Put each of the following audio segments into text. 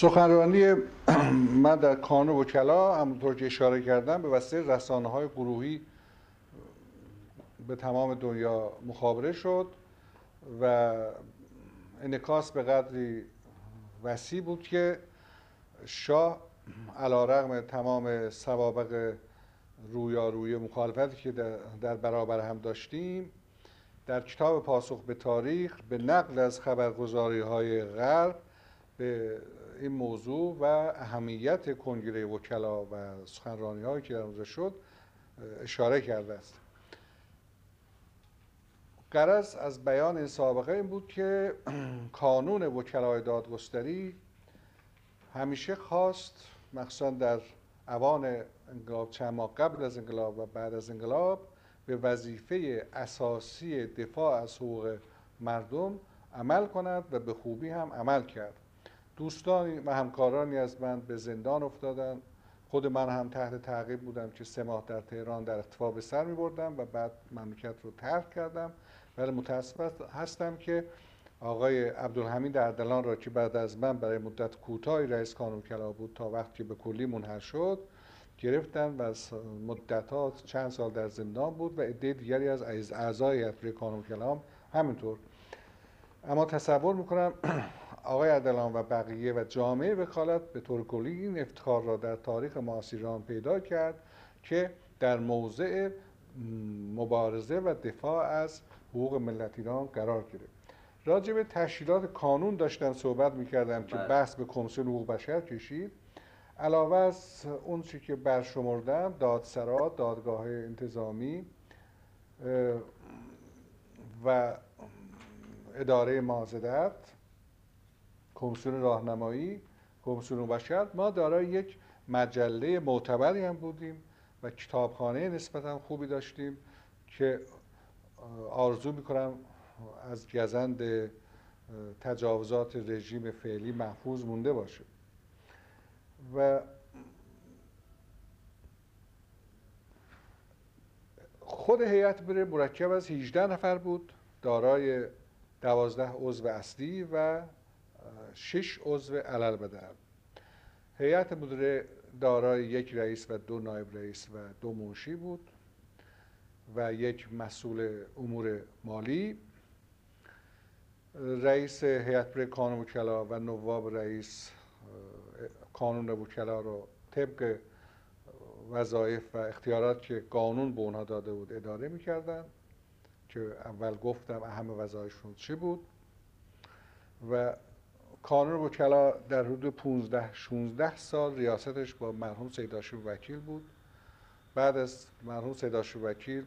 سخنرانی من در کانون وکلا همونطور که اشاره کردم به وسیله رسانه های گروهی به تمام دنیا مخابره شد و انکاس به قدری وسیع بود که شاه علا رغم تمام سوابق رویارویی مخالفتی که در برابر هم داشتیم در کتاب پاسخ به تاریخ به نقل از خبرگزاری های غرب به این موضوع و اهمیت کنگره وکلا و سخنرانی هایی که در شد اشاره کرده است. قرض از بیان این سابقه این بود که کانون وکلای دادگستری همیشه خواست مخصوصا در اوان انقلاب چند ماه قبل از انقلاب و بعد از انقلاب به وظیفه اساسی دفاع از حقوق مردم عمل کند و به خوبی هم عمل کرد. دوستانی و همکارانی از من به زندان افتادن. خود من هم تحت تعقیب بودم که سه ماه در تهران در اختفا به سر می بردم و بعد مملکت رو ترک کردم. ولی متاسف هستم که آقای عبدالحمید اردلان را که بعد از من برای مدت کوتاهی رئیس کانون کلا بود تا وقتی به کلی منحل شد گرفتن و مدت ها چند سال در زندان بود و عده دیگری از اعضای هیئت کانون کلام همینطور. اما تصور می‌کنم آقای اردلان و بقیه و جامعه وکالت به طور کلی این افتخار را در تاریخ معاصر پیدا کرد که در موضع مبارزه و دفاع از حقوق ملت ایران قرار گرفت راجع به تشکیلات کانون داشتم صحبت می‌کردم که بله. بحث به کمیسیون حقوق بشر کشید علاوه از اون چی که برشمردم دادسرا دادگاه انتظامی و اداره مازدت کمیسیون راهنمایی کمیسیون بشر ما دارای یک مجله معتبری هم بودیم و کتابخانه نسبتا خوبی داشتیم که آرزو می‌کنم از گزند تجاوزات رژیم فعلی محفوظ مونده باشه. و خود هیئت بره مرکب از 18 نفر بود دارای 12 عضو اصلی و 6 عضو علل بدن هیئت مدیره دارای یک رئیس و دو نایب رئیس و دو منشی بود و یک مسئول امور مالی. رئیس هیئت بر کانون وکلا و نواب رئیس کانون وکلا رو طبق وظایف و اختیارات که قانون به اونها داده بود اداره می‌کردن که اول گفتم اهم وظایفشون چی بود. و کانون وکلا در حدود 15 16 سال ریاستش با مرحوم سیداشو وکیل بود. بعد از مرحوم سیداشو وکیل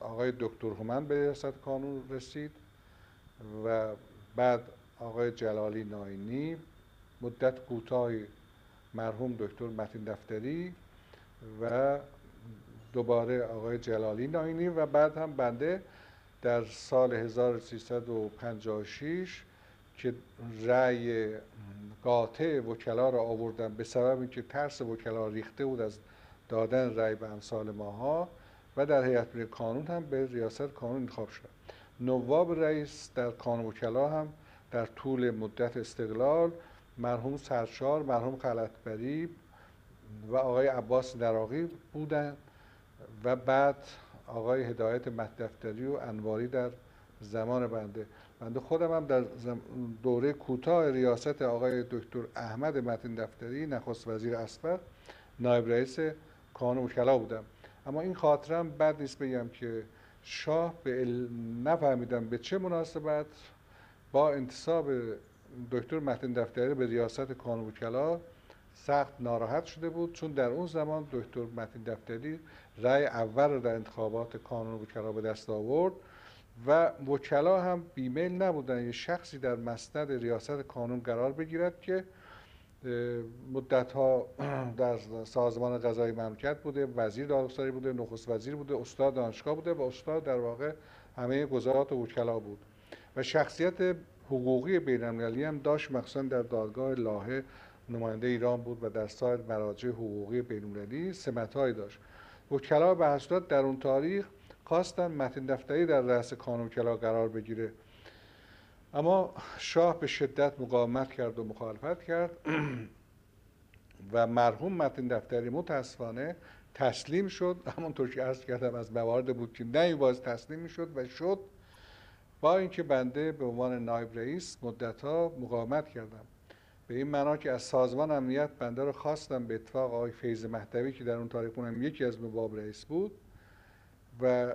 آقای دکتر هومن به ریاست کانون رسید و بعد آقای جلالی ناینی مدت کوتاهی مرحوم دکتر متین دفتری و دوباره آقای جلالی ناینی و بعد هم بنده در سال 1356 که رأی قاطع وکلا را آوردن به سبب اینکه ترس وکلا ریخته بود از دادن رأی به امثال ماها و در هیئت کانون هم به ریاست کانون انتخاب شد. نواب رئیس در کانون وکلا هم در طول مدت استقلال مرحوم سرشار مرحوم خلطبری و آقای عباس نراقی بودند و بعد آقای هدایت مدفتری و انواری در زمان بنده. بنده خودم هم در دوره کوتاه ریاست آقای دکتر احمد متین دفتری نخست وزیر اسبق نایب رئیس کانون وکلا بودم. اما این خاطرم بد نیست بگم که شاه به نفهمیدم به چه مناسبت با انتصاب دکتر متین دفتری به ریاست کانون وکلا سخت ناراحت شده بود چون در اون زمان دکتر متین دفتری رأی اول رو در انتخابات کانون وکلا به دست آورد. و وکلا هم بیمیل نبودن. یه شخصی در مستند ریاست کانون قرار بگیرد که مدت ها در سازمان غذای مملکت بوده وزیر دادگستری بوده نخست وزیر بوده استاد دانشگاه بوده و استاد در واقع همه گذارات و وکلا بود. و شخصیت حقوقی بینالمللی هم داشت مخصوصا در دادگاه لاهه نماینده ایران بود و در سایر مراجع حقوقی بینالمللی سمتهایی داشت. وکلا به در اون تاریخ خواستن متین دفتری در رأس کانون کلا قرار بگیره. اما شاه به شدت مقاومت کرد و مخالفت کرد و مرحوم متین دفتری متاسفانه تسلیم شد. همونطور که عرض کردم از موارد بود که نه باز تسلیم می‌شد و شد. با اینکه بنده به عنوان نایب رئیس مدتها مقاومت کردم. به این معنا که از سازمان امنیت بنده رو خواستم به اتفاق آقای فیض مهدوی که در اون تاریخ اونم یکی از نواب رئیس بود و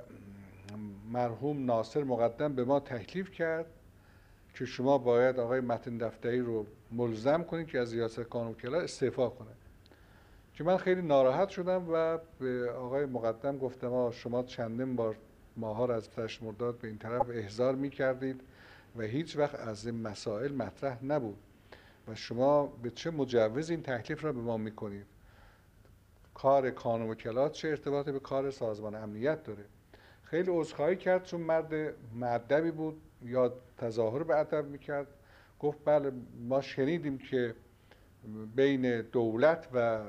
مرحوم ناصر مقدم به ما تکلیف کرد که شما باید آقای متن دفتری رو ملزم کنید که از ریاست قانون کلا استعفا کنه. که من خیلی ناراحت شدم و به آقای مقدم گفتم شما چندین بار ماها را از تشت مرداد به این طرف احضار می کردید و هیچ وقت از این مسائل مطرح نبود و شما به چه مجوز این تکلیف را به ما می‌کنید؟ کار کانون وکلات چه ارتباطی به کار سازمان امنیت داره؟ خیلی عذرخواهی کرد چون مرد معدبی بود یا تظاهر به ادب می‌کرد. گفت بله ما شنیدیم که بین دولت و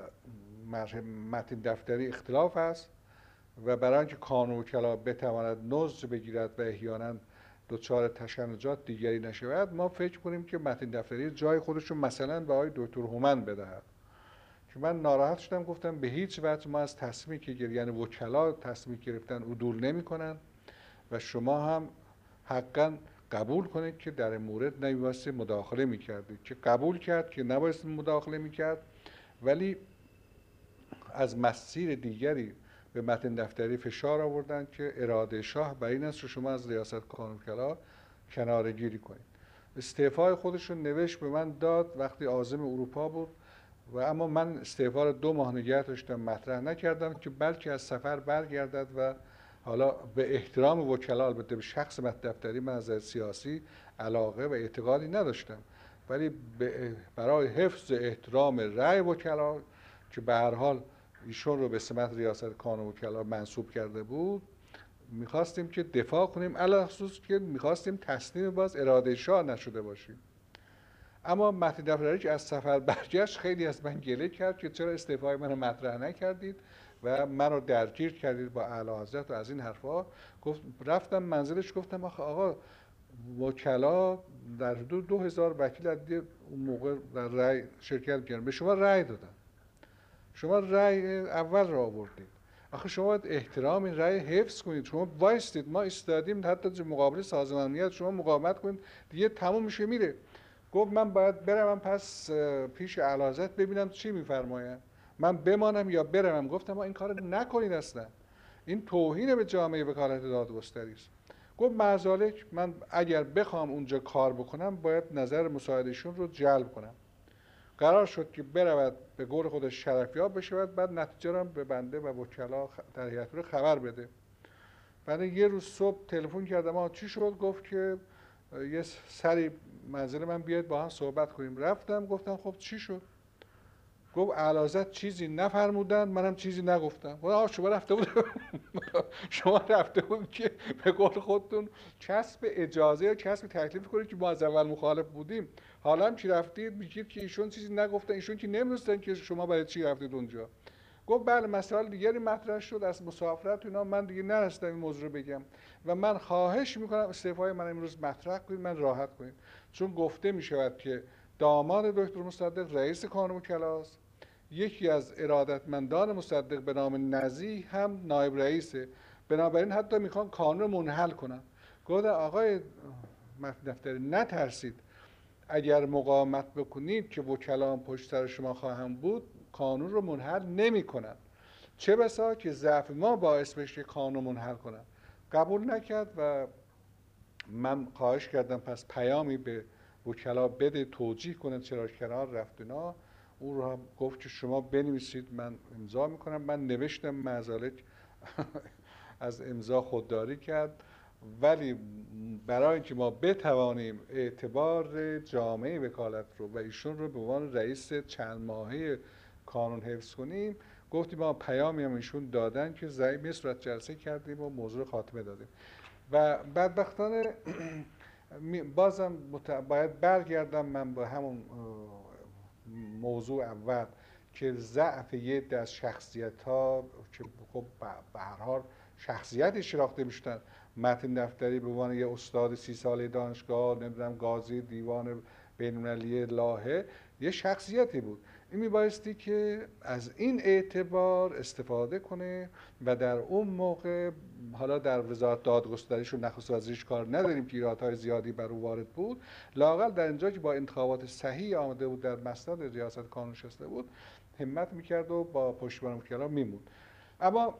متن دفتری اختلاف است و برای اینکه کانون وکلا بتواند نزد بگیرد و احیانا دچار تشنجات دیگری نشود ما فکر کنیم که متن دفتری جای خودشون مثلا به آقای دکتر هومن بدهد. که من ناراحت شدم گفتم به هیچ وجه ما از تصمیمی که یعنی وکلا تصمیم گرفتن عدول نمی‌کنن و شما هم حقا قبول کنید که در مورد نمیبایستی مداخله می‌کردید. که قبول کرد که نبایستی مداخله می‌کرد ولی از مسیر دیگری به متن دفتری فشار آوردن که اراده شاه بر این است شما از ریاست کلا کنار گیری کنید. استعفای خودشون نوشت به من داد وقتی عازم اروپا بود. و اما من استعفا دو ماه نگه داشتم مطرح نکردم که بلکه از سفر برگردد و حالا به احترام وکلا البته به شخص دفتری من از سیاسی علاقه و اعتقادی نداشتم. ولی برای حفظ احترام رأی وکلا که به هر حال ایشون رو به سمت ریاست کانون وکلا منصوب کرده بود می‌خواستیم که دفاع کنیم علا خصوص که می‌خواستیم تسلیم باز اراده شاه نشده باشیم. اما مهدی دفتری که از سفر برگشت خیلی از من گله کرد که چرا استعفای منو مطرح نکردید و منو درگیر کردید با اعلی حضرت و از این حرفا. گفت رفتم منزلش گفتم آخه آقا وکلا در حدود دو هزار وکیل اون موقع در رأی شرکت کردن به شما رأی دادن. شما رأی اول را آوردید. آخه شما باید احترام این رأی حفظ کنید. شما وایستید. ما استادیم حتی مقابل سازمانیت شما مقاومت کنید. دیگه تموم میشه میره. گفت من باید برم پس پیش علازت ببینم چی میفرمایند من بمانم یا بروم؟ گفتم ما این کار نکنید اصلا. این توهین به جامعه وکالت دادگستری است. گفت معذالک من اگر بخوام اونجا کار بکنم باید نظر مساعدشون رو جلب کنم. قرار شد که برود به گور خودش شرفیاب بشود بعد نتیجه رو به بنده و وکلا در هیئت خبر بده. بعد یه روز صبح تلفن کردم. آ چی شد؟ گفت که یه سری منزل من بیاد با هم صحبت کنیم. رفتم گفتم خب چی شد؟ گفت علازت چیزی نفرمودن منم چیزی نگفتم. گفت شما رفته بود. شما رفته بود که به قول خودتون کسب اجازه یا کسب تکلیف کنید که ما از اول مخالف بودیم. حالا هم چی رفتید میگید که ایشون چیزی نگفتن ایشون که نمی‌دونستن که شما برای چی رفتید اونجا. گفت بله مسائل دیگری مطرح شد از مسافرت اینا. من دیگه نرسیدم این موضوع رو بگم. و من خواهش می‌کنم استعفای من امروز مطرح کنید من راحت کنید. چون گفته می‌شود که داماد دکتر مصدق رئیس کانون کلاس یکی از ارادتمندان مصدق به نام نزی هم نایب رئیسه. بنابراین حتی می‌خوان کانون منحل کنن. گفت آقای دفتری نترسید. اگر مقاومت بکنید که وکلان پشت سر شما خواهم بود کانون رو منحل نمی کنن. چه بسا که ضعف ما باعث بشه کانون منحل کنن. قبول نکرد و من خواهش کردم پس پیامی به وکلا بده توجیه کنه چرا کنار رفت اینا او رو هم گفت که شما بنویسید من امضا می‌کنم. من نوشتم مزالک از امضا خودداری کرد. ولی برای اینکه ما بتوانیم اعتبار جامعه وکالت رو و ایشون رو به عنوان رئیس چند ماهه کانون حفظ کنیم. گفتیم ما پیامی هم ایشون دادن که زعیم صورت جلسه کردیم و موضوع خاتمه دادیم. و بدبختانه بازم باید برگردم من با همون موضوع اول که ضعف یه از شخصیت ها که خب به هر حال شخصیتی شناخته می‌شدن. متن دفتری به عنوان یه استاد سی ساله دانشگاه نمی‌دونم قاضی دیوان بینالمللی لاهه یه شخصیتی بود. این میبایستی که از این اعتبار استفاده کنه و در اون موقع حالا در وزارت دادگستریش و نخست وزیرش کار نداریم که ایرادهای زیادی بر او وارد بود لاقل در اینجا که با انتخابات صحیح آمده بود در مسند ریاست کانون شسته بود همت می‌کرد و با پشتیبان وکلا میموند اما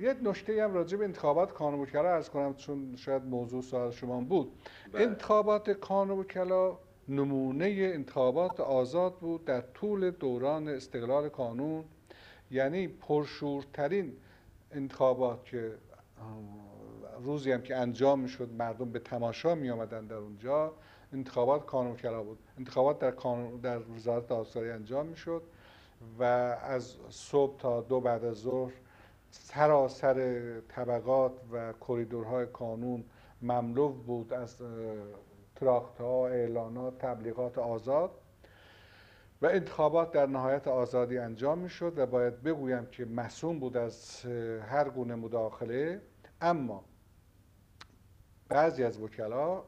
یک نشته هم راجع به انتخابات کانون وکلا ارز کنم چون شاید موضوع سوال شما بود بله. انتخابات کانون وکلا نمونه انتخابات آزاد بود در طول دوران استقلال کانون یعنی پرشورترین انتخابات که روزی هم که انجام می‌شد مردم به تماشا می آمدن در اونجا انتخابات کانون کلا بود. انتخابات در, در وزارت دادگستری انجام می‌شد و از صبح تا دو بعد از ظهر سراسر طبقات و کریدورهای کانون مملو بود از تراخت ها اعلانات تبلیغات آزاد و انتخابات در نهایت آزادی انجام می شد و باید بگویم که مسئول بود از هر گونه مداخله اما بعضی از وکلا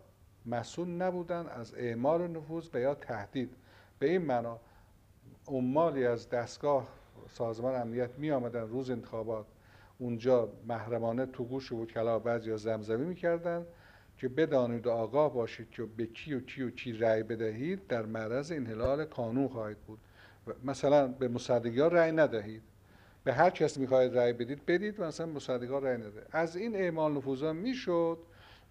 مسئول نبودن از اعمال نفوذ و یا تهدید. به این معنا عمالی از دستگاه سازمان امنیت می آمدن روز انتخابات. اونجا محرمانه تو گوش وکلا بعضی از زمزمی می‌کردن. که بدانید و آگاه باشید که به کی و کی و کی رأی بدهید در معرض انحلال قانون خواهید بود. مثلا به مصدقی رأی ندهید. به هر کس می‌خواهید رأی بدید بدید و مثلا مصدقی رأی نده. از این اعمال نفوذا می‌شد.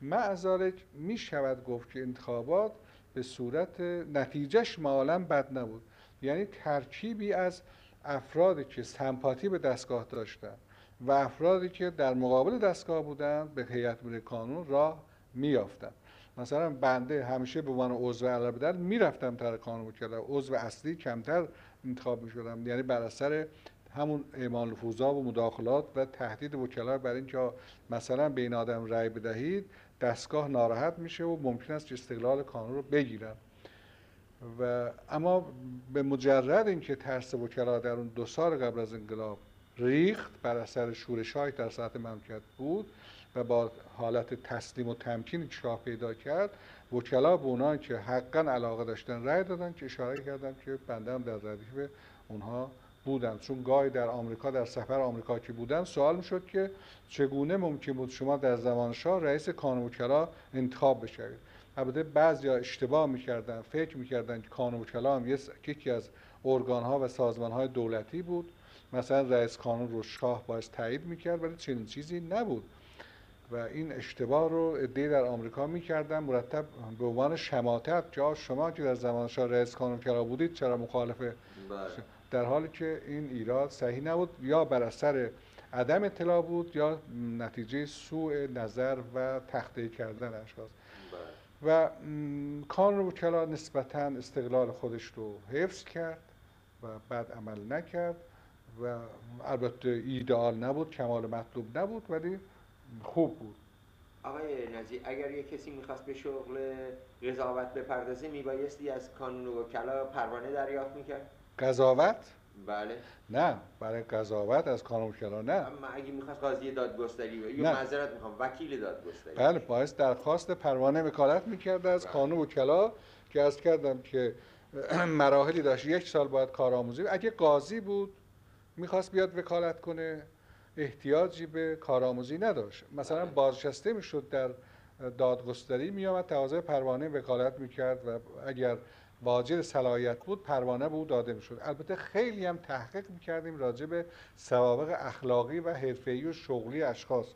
معذالک می‌شود گفت که انتخابات به صورت نتیجهش معالا بد نبود. یعنی ترکیبی از افرادی که سمپاتی به دستگاه داشتن و افرادی که در مقابل دستگاه بودن به هیئت مدیره کانون راه میافتم مثلا بنده همیشه به عنوان عضو علل بدل می‌رفتم در کانون وکلا عضو اصلی کمتر انتخاب می‌شدم. یعنی بر اثر همون اعمال نفوذا و مداخلات و تهدید وکلا برای اینکه مثلا به این آدم رأی بدهید دستگاه ناراحت میشه و ممکن است استقلال کانون رو بگیرن و اما به مجرد اینکه ترس وکلا در اون دو سال قبل از انقلاب ریخت بر اثر شورش های در سطح مملکت بود و با حالت تسلیم و تمکین شاه پیدا کرد وکلا به اونایی که حقا علاقه داشتن رأی دادن که اشاره کردم که بنده هم در ردیف اونها بودم چون گاهی در آمریکا در سفر آمریکا که بودم سوال می‌شد که چگونه ممکن بود شما در زمان شاه رئیس کانون وکلا انتخاب بشوید؟ البته بعضی اشتباه می‌کردن فکر می‌کردن که کانون وکلا هم یکی از ارگان ها و سازمان های دولتی بود. مثلا رئیس کانون رو شاه باید تایید می‌کرد ولی چنین چیزی نبود. و این اشتباه رو ادعی در آمریکا می‌کردن مرتب به عنوان شماتت جا شما که در زمان شاه رئیس کانون کرا بودید چرا مخالف بله. در حالی که این ایراد صحیح نبود یا بر اثر عدم اطلاع بود یا نتیجه سوء نظر و تخته کردن اشخاص بله. و کانون وکلا نسبتا استقلال خودش رو حفظ کرد و بعد عمل نکرد و البته ایدئال نبود کمال مطلوب نبود ولی خوب بود. آقای نزی اگر یه کسی می‌خواست به شغل قضاوت بپردازه میبایستی از کانون وکلا پروانه دریافت می‌کرد؟ قضاوت؟ بله. نه برای قضاوت از کانون وکلا نه. اما اگه می‌خواست قاضی دادگستری یا معذرت می‌خوام وکیل دادگستری. بله باعث درخواست پروانه وکالت می‌کرد از کانون بله. وکلا که از کردم که مراحلی داشت. یک سال باید کارآموزی اگه قاضی بود می‌خواست بیاد وکالت کنه. احتیاجی به کارآموزی نداشت. مثلا بله. بازنشسته می‌شد در دادگستری میآمد تقاضای پروانه وکالت می‌کرد و اگر واجد صلاحیت بود پروانه به او داده می‌شد. البته خیلی هم تحقیق می‌کردیم راجع به سوابق اخلاقی و حرفه‌ای و شغلی اشخاص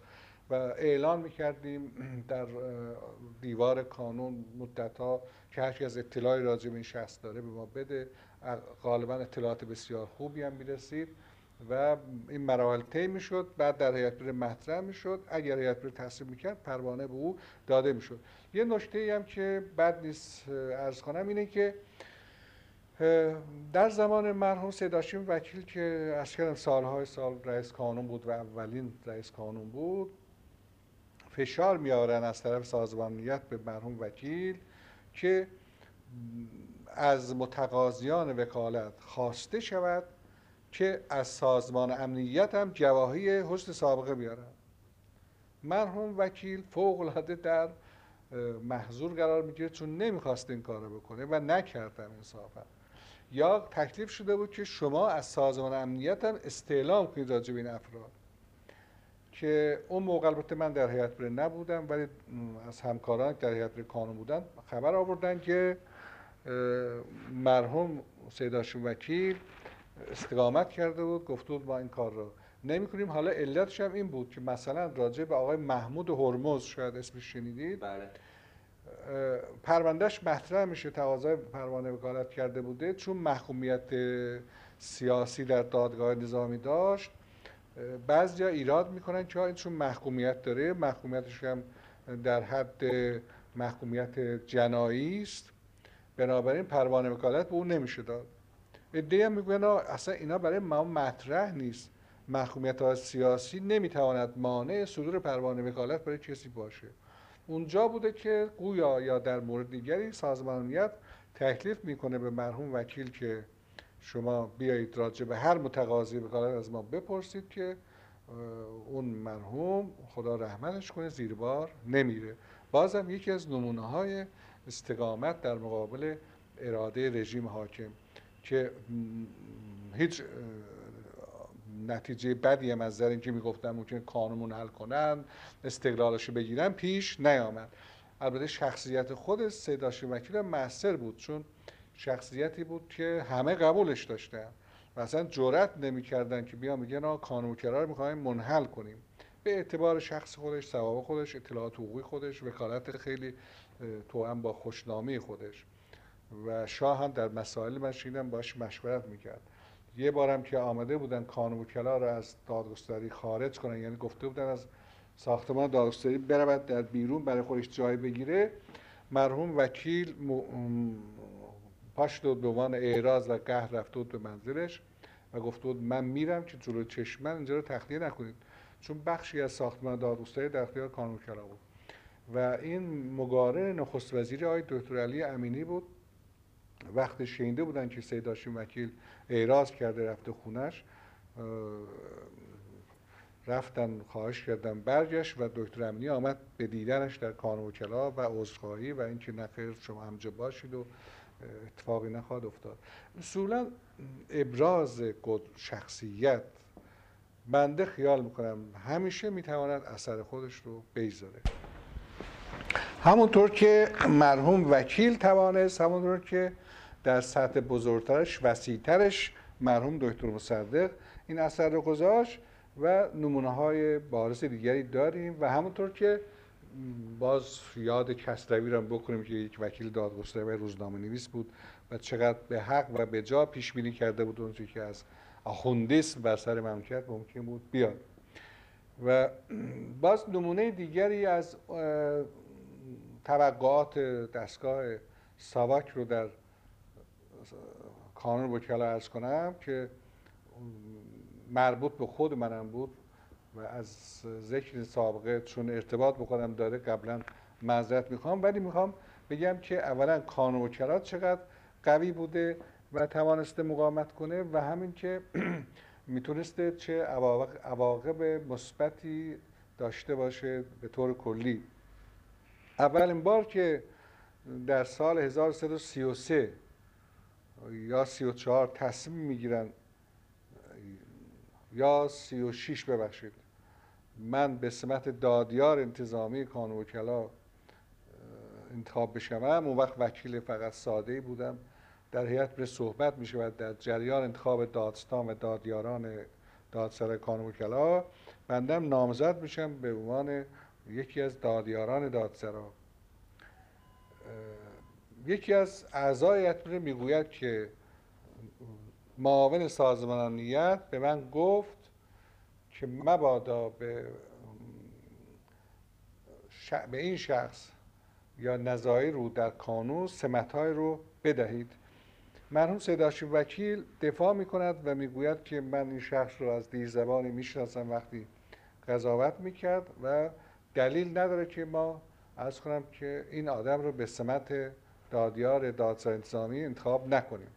و اعلان می‌کردیم در دیوار کانون مدت ها که هر از اطلاعی راجع به این شخص داره به ما بده. غالبا اطلاعات بسیار خوبی هم می‌رسید. و این مراحل طی می‌شد بعد در هیئت مدیره مطرح می‌شد. اگر هیئت مدیره تصویب می‌کرد پروانه به او داده می‌شد. یه نکته هم که بد نیست ارز کنم اینه که در زمان مرحوم سیداشیم وکیل که از کردم سالهای سال رئیس کانون بود و اولین رئیس کانون بود فشار میارن از طرف سازمانیت به مرحوم وکیل که از متقاضیان وکالت خواسته شود که از سازمان امنیت هم جواهی حسن سابقه بیارن مرحوم وکیل فوق العاده در محضور قرار می‌گیره چون نمی‌خواست این کارو بکنه و نکردم انصافا یا تکلیف شده بود که شما از سازمان امنیت هم استعلام کنید راجع به این افراد. که اون موقع البته من در هیئت بره نبودم ولی از همکاران در هیئت بره کانون بودن خبر آوردن که مرحوم سیداشون وکیل استقامت کرده بود گفته بود ما این کار رو. نمی کنیم حالا علتش هم این بود که مثلا راجع به آقای محمود هرمز شاید اسمش شنیدید. بله. پروندهش مطرح میشه تقاضای پروانه وکالت کرده بوده چون محکومیت سیاسی در دادگاه نظامی داشت. بعضیا ایراد می‌کنن که این چون محکومیت داره محکومیتش هم در حد محکومیت جنایی است. بنابراین پروانه وکالت به اون نمیشه داد. ایده هم اصلا اینا برای ما مطرح نیست. محکومیت سیاسی نمی‌تواند مانع صدور پروانه وکالت برای کسی باشه. اونجا بوده که گویا یا در مورد دیگری سازمانیت تکلیف می‌کنه به مرحوم وکیل که شما بیایید راجع به هر متقاضی وکالت از ما بپرسید که اون مرحوم خدا رحمتش کنه زیر بار نمیره. بازم یکی از نمونه های استقامت در مقابل اراده رژیم حاکم. که هیچ نتیجه بدی هم از در اینکه می‌گفتن ممکن کانون حل کنن استقلالش بگیرن پیش نیامد. البته شخصیت خود سیداشی وکیل محصر بود چون شخصیتی بود که همه قبولش داشتن و اصلا جرأت نمی‌کردن که بیا میگن کرار می‌خوایم منحل کنیم. به اعتبار شخص خودش ثواب خودش اطلاعات حقوقی خودش وکالت خیلی توأم با خوشنامی خودش. و شاه هم در مسائل من باش مشورت می‌کرد. یه بارم که آمده بودن کانون وکلا رو از دادگستری خارج کنن یعنی گفته بودن از ساختمان دادگستری برود در بیرون برای خودش جای بگیره. مرحوم وکیل پاش داد به عنوان اعراض و قهر رفته به منزلش و گفته بود من میرم که جلو چشمن اینجا رو تخلیه نکنید. چون بخشی از ساختمان دادگستری در اختیار کانون وکلا بود. و این مقارن نخست وزیری آقای دکتر علی امینی بود. وقتی شینده بودن که سید وکیل اعراض کرده رفته خونش رفتن خواهش کردن برگشت و دکتر امنی آمد به دیدنش در کانون وکلا و عذرخواهی و اینکه نخیر شما همجا باشید و اتفاقی نخواهد افتاد. اصولا ابراز شخصیت بنده خیال می‌کنم همیشه می‌تواند اثر خودش رو بیزاره همونطور که مرحوم وکیل توانست همونطور که در سطح بزرگترش وسیعترش مرحوم دکتر مصدق. این اثر رو گذاشت و نمونه های بارز دیگری داریم و همونطور که باز یاد کسروی رو بکنیم که یک وکیل دادگستری و روزنامه نویس بود و چقدر به حق و به جا پیش بینی کرده بود اون که از آخوندیسم بر سر مملکت ممکن بود بیاد. و باز نمونه دیگری از توقعات دستگاه ساواک رو در کانون وکلا ارز کنم که مربوط به خود منم بود و از ذکر سابقه چون ارتباط بکنم داره قبلا معذرت می‌خوام. ولی می‌خوام بگم که اولا کانون وکلات چقدر قوی بوده و توانسته مقاومت کنه و همین که می‌تونسته چه عواقب مثبتی داشته باشه به طور کلی. اولین بار که در سال 1333 یا 34 تصمیم می‌گیرن یا 36 ببخشید. من به سمت دادیار انتظامی کانون وکلا انتخاب بشم. اون وقت وکیل فقط ساده بودم. در هیئت به صحبت می شود در جریان انتخاب دادستان و دادیاران دادسرای کانون وکلا بندم نامزد میشم به عنوان یکی از دادیاران دادسرا. یکی از اعضای هیئت می‌گوید که معاون سازمان امنیت به من گفت که مبادا به به این شخص یا نظایر رو در کانون سمتهای رو بدهید. مرحوم سیداشی وکیل دفاع می کند و می‌گوید که من این شخص رو از دیر زبانی می‌شناسم وقتی قضاوت می‌کرد و دلیل نداره که ما از کنم که این آدم رو به سمت دادیار دادسرای انتظامی انتخاب نکنیم.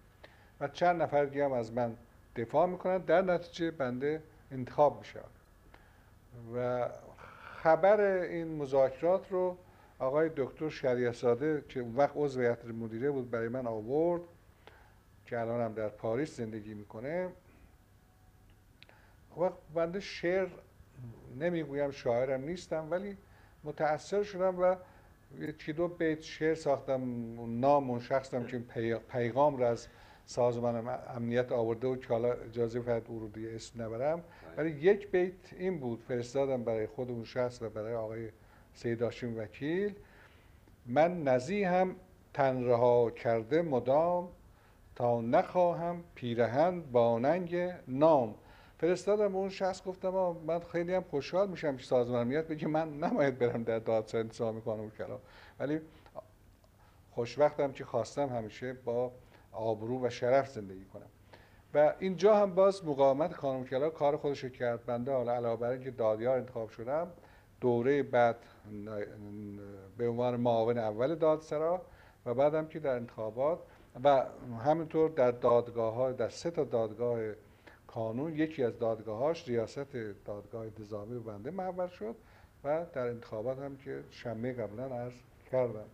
و چند نفر دیگه هم از من دفاع می‌کنن در نتیجه بنده انتخاب میشه و خبر این مذاکرات رو آقای دکتر شریعزاده که اون وقت عضو هیئت مدیره بود برای من آورد که الان هم در پاریس زندگی می‌کنه. وقت بنده شعر نمی‌گویم شاعرم نیستم ولی متاثر شدم و یکی دو بیت شعر ساختم نام اون شخصم که پیغام را از سازمان امنیت آورده و که حالا اجازه فرد او رو دیگه اسم نبرم. ولی یک بیت این بود فرستادم برای خود اون شخص و برای آقای سید وکیل. من هم تنرها کرده مدام تا نخواهم پیرهن باننگ نام. فرستادم اون شخص گفتم من خیلی هم خوشحال میشم که سازمان امنیت بگه من نماید برم در دادسرا انتظامی قانون کلا ولی خوشوقتم که خواستم همیشه با آبرو و شرف زندگی کنم. و اینجا هم باز مقاومت کلا کار خودش کرد. بنده حالا علاوه بر اینکه دادیار انتخاب شدم دوره بعد به عنوان معاون اول دادسرا و بعدم که در انتخابات و همینطور در دادگاه ها در سه تا دادگاه کانون یکی از دادگاهاش ریاست دادگاه نظامی و بنده محول شد و در انتخابات هم که شمه قبلا عرض کردم.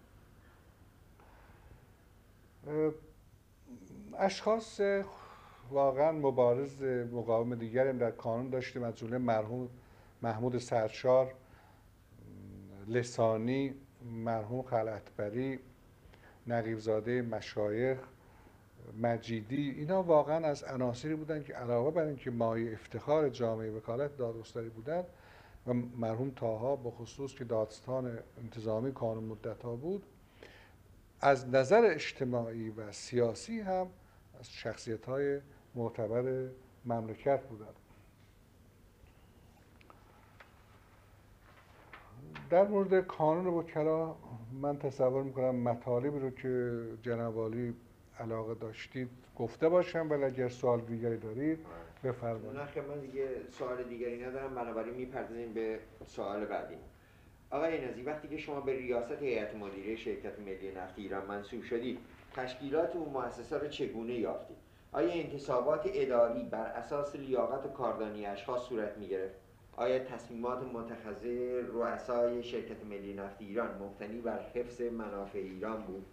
اشخاص واقعا مبارز مقاوم دیگری در کانون داشتیم. از جمله مرحوم محمود سرشار لسانی مرحوم خلعتبری نقیبزاده مشایخ مجیدی اینا واقعا از عناصری بودن که علاوه بر اینکه مایه افتخار جامعه وکالت دادگستری بودن و مرحوم تاها به خصوص که دادستان انتظامی کانون مدت ها بود از نظر اجتماعی و سیاسی هم از شخصیت های معتبر مملکت بودن. در مورد کانون وکلا من تصور می‌کنم مطالبی رو که جناب علاقه داشتید گفته باشم ولی اگر سوال دیگری دارید بفرمایید. نه من دیگه سوال دیگری ندارم بنابراین می‌پردازیم به سوال بعدی. آقای نزی وقتی که شما به ریاست هیئت مدیره شرکت ملی نفت ایران منصوب شدید تشکیلات اون مؤسسه رو چگونه یافتید؟ آیا انتصابات اداری بر اساس لیاقت و کاردانی اشخاص صورت می‌گرفت؟ آیا تصمیمات متخذه رؤسای شرکت ملی نفت ایران مبتنی بر حفظ منافع ایران بود؟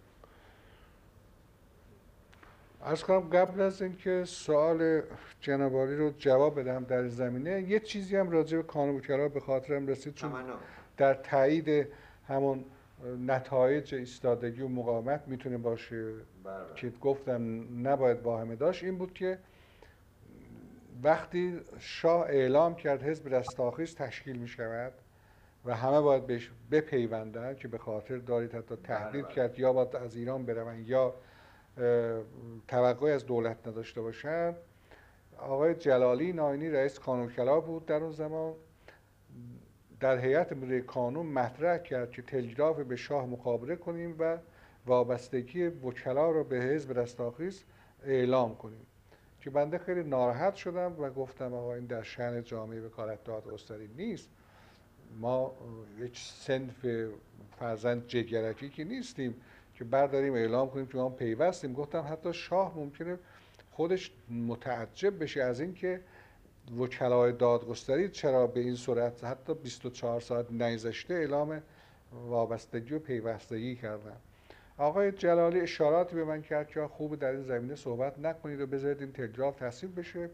از کنم قبل از اینکه سوال جنابالی رو جواب بدم در زمینه یه چیزی هم راجع به قانون به خاطرم رسید چون در تایید همون نتایج ایستادگی و مقاومت می‌تونه باشه. بله. که گفتم نباید واهمه داشت. این بود که وقتی شاه اعلام کرد حزب رستاخیز تشکیل می شود و همه باید بهش بپیوندن که به خاطر دارید حتی تهدید بله، کرد یا باید از ایران برون یا توقعی از دولت نداشته باشن. آقای جلالی ناینی رئیس کانونکلا بود در اون زمان. در هیئت مدیره کانون مطرح کرد که تلگراف به شاه مخابره کنیم و وابستگی وکلا رو به حزب رستاخیز اعلام کنیم. که بنده خیلی ناراحت شدم و گفتم آقا این در شن جامعه وکالت دادگستری نیست. ما یک سنف فرزند جگرکی که نیستیم. که برداریم اعلام کنیم که ما پیوستیم. گفتم حتی شاه ممکنه خودش متعجب بشه از اینکه وکلای دادگستری چرا به این صورت حتی 24 ساعت نیزشته اعلام وابستگی و پیوستگی کردن. آقای جلالی اشاراتی به من کرد که خوب در این زمینه صحبت نکنید و بذارید این تلگراف تصویب بشه.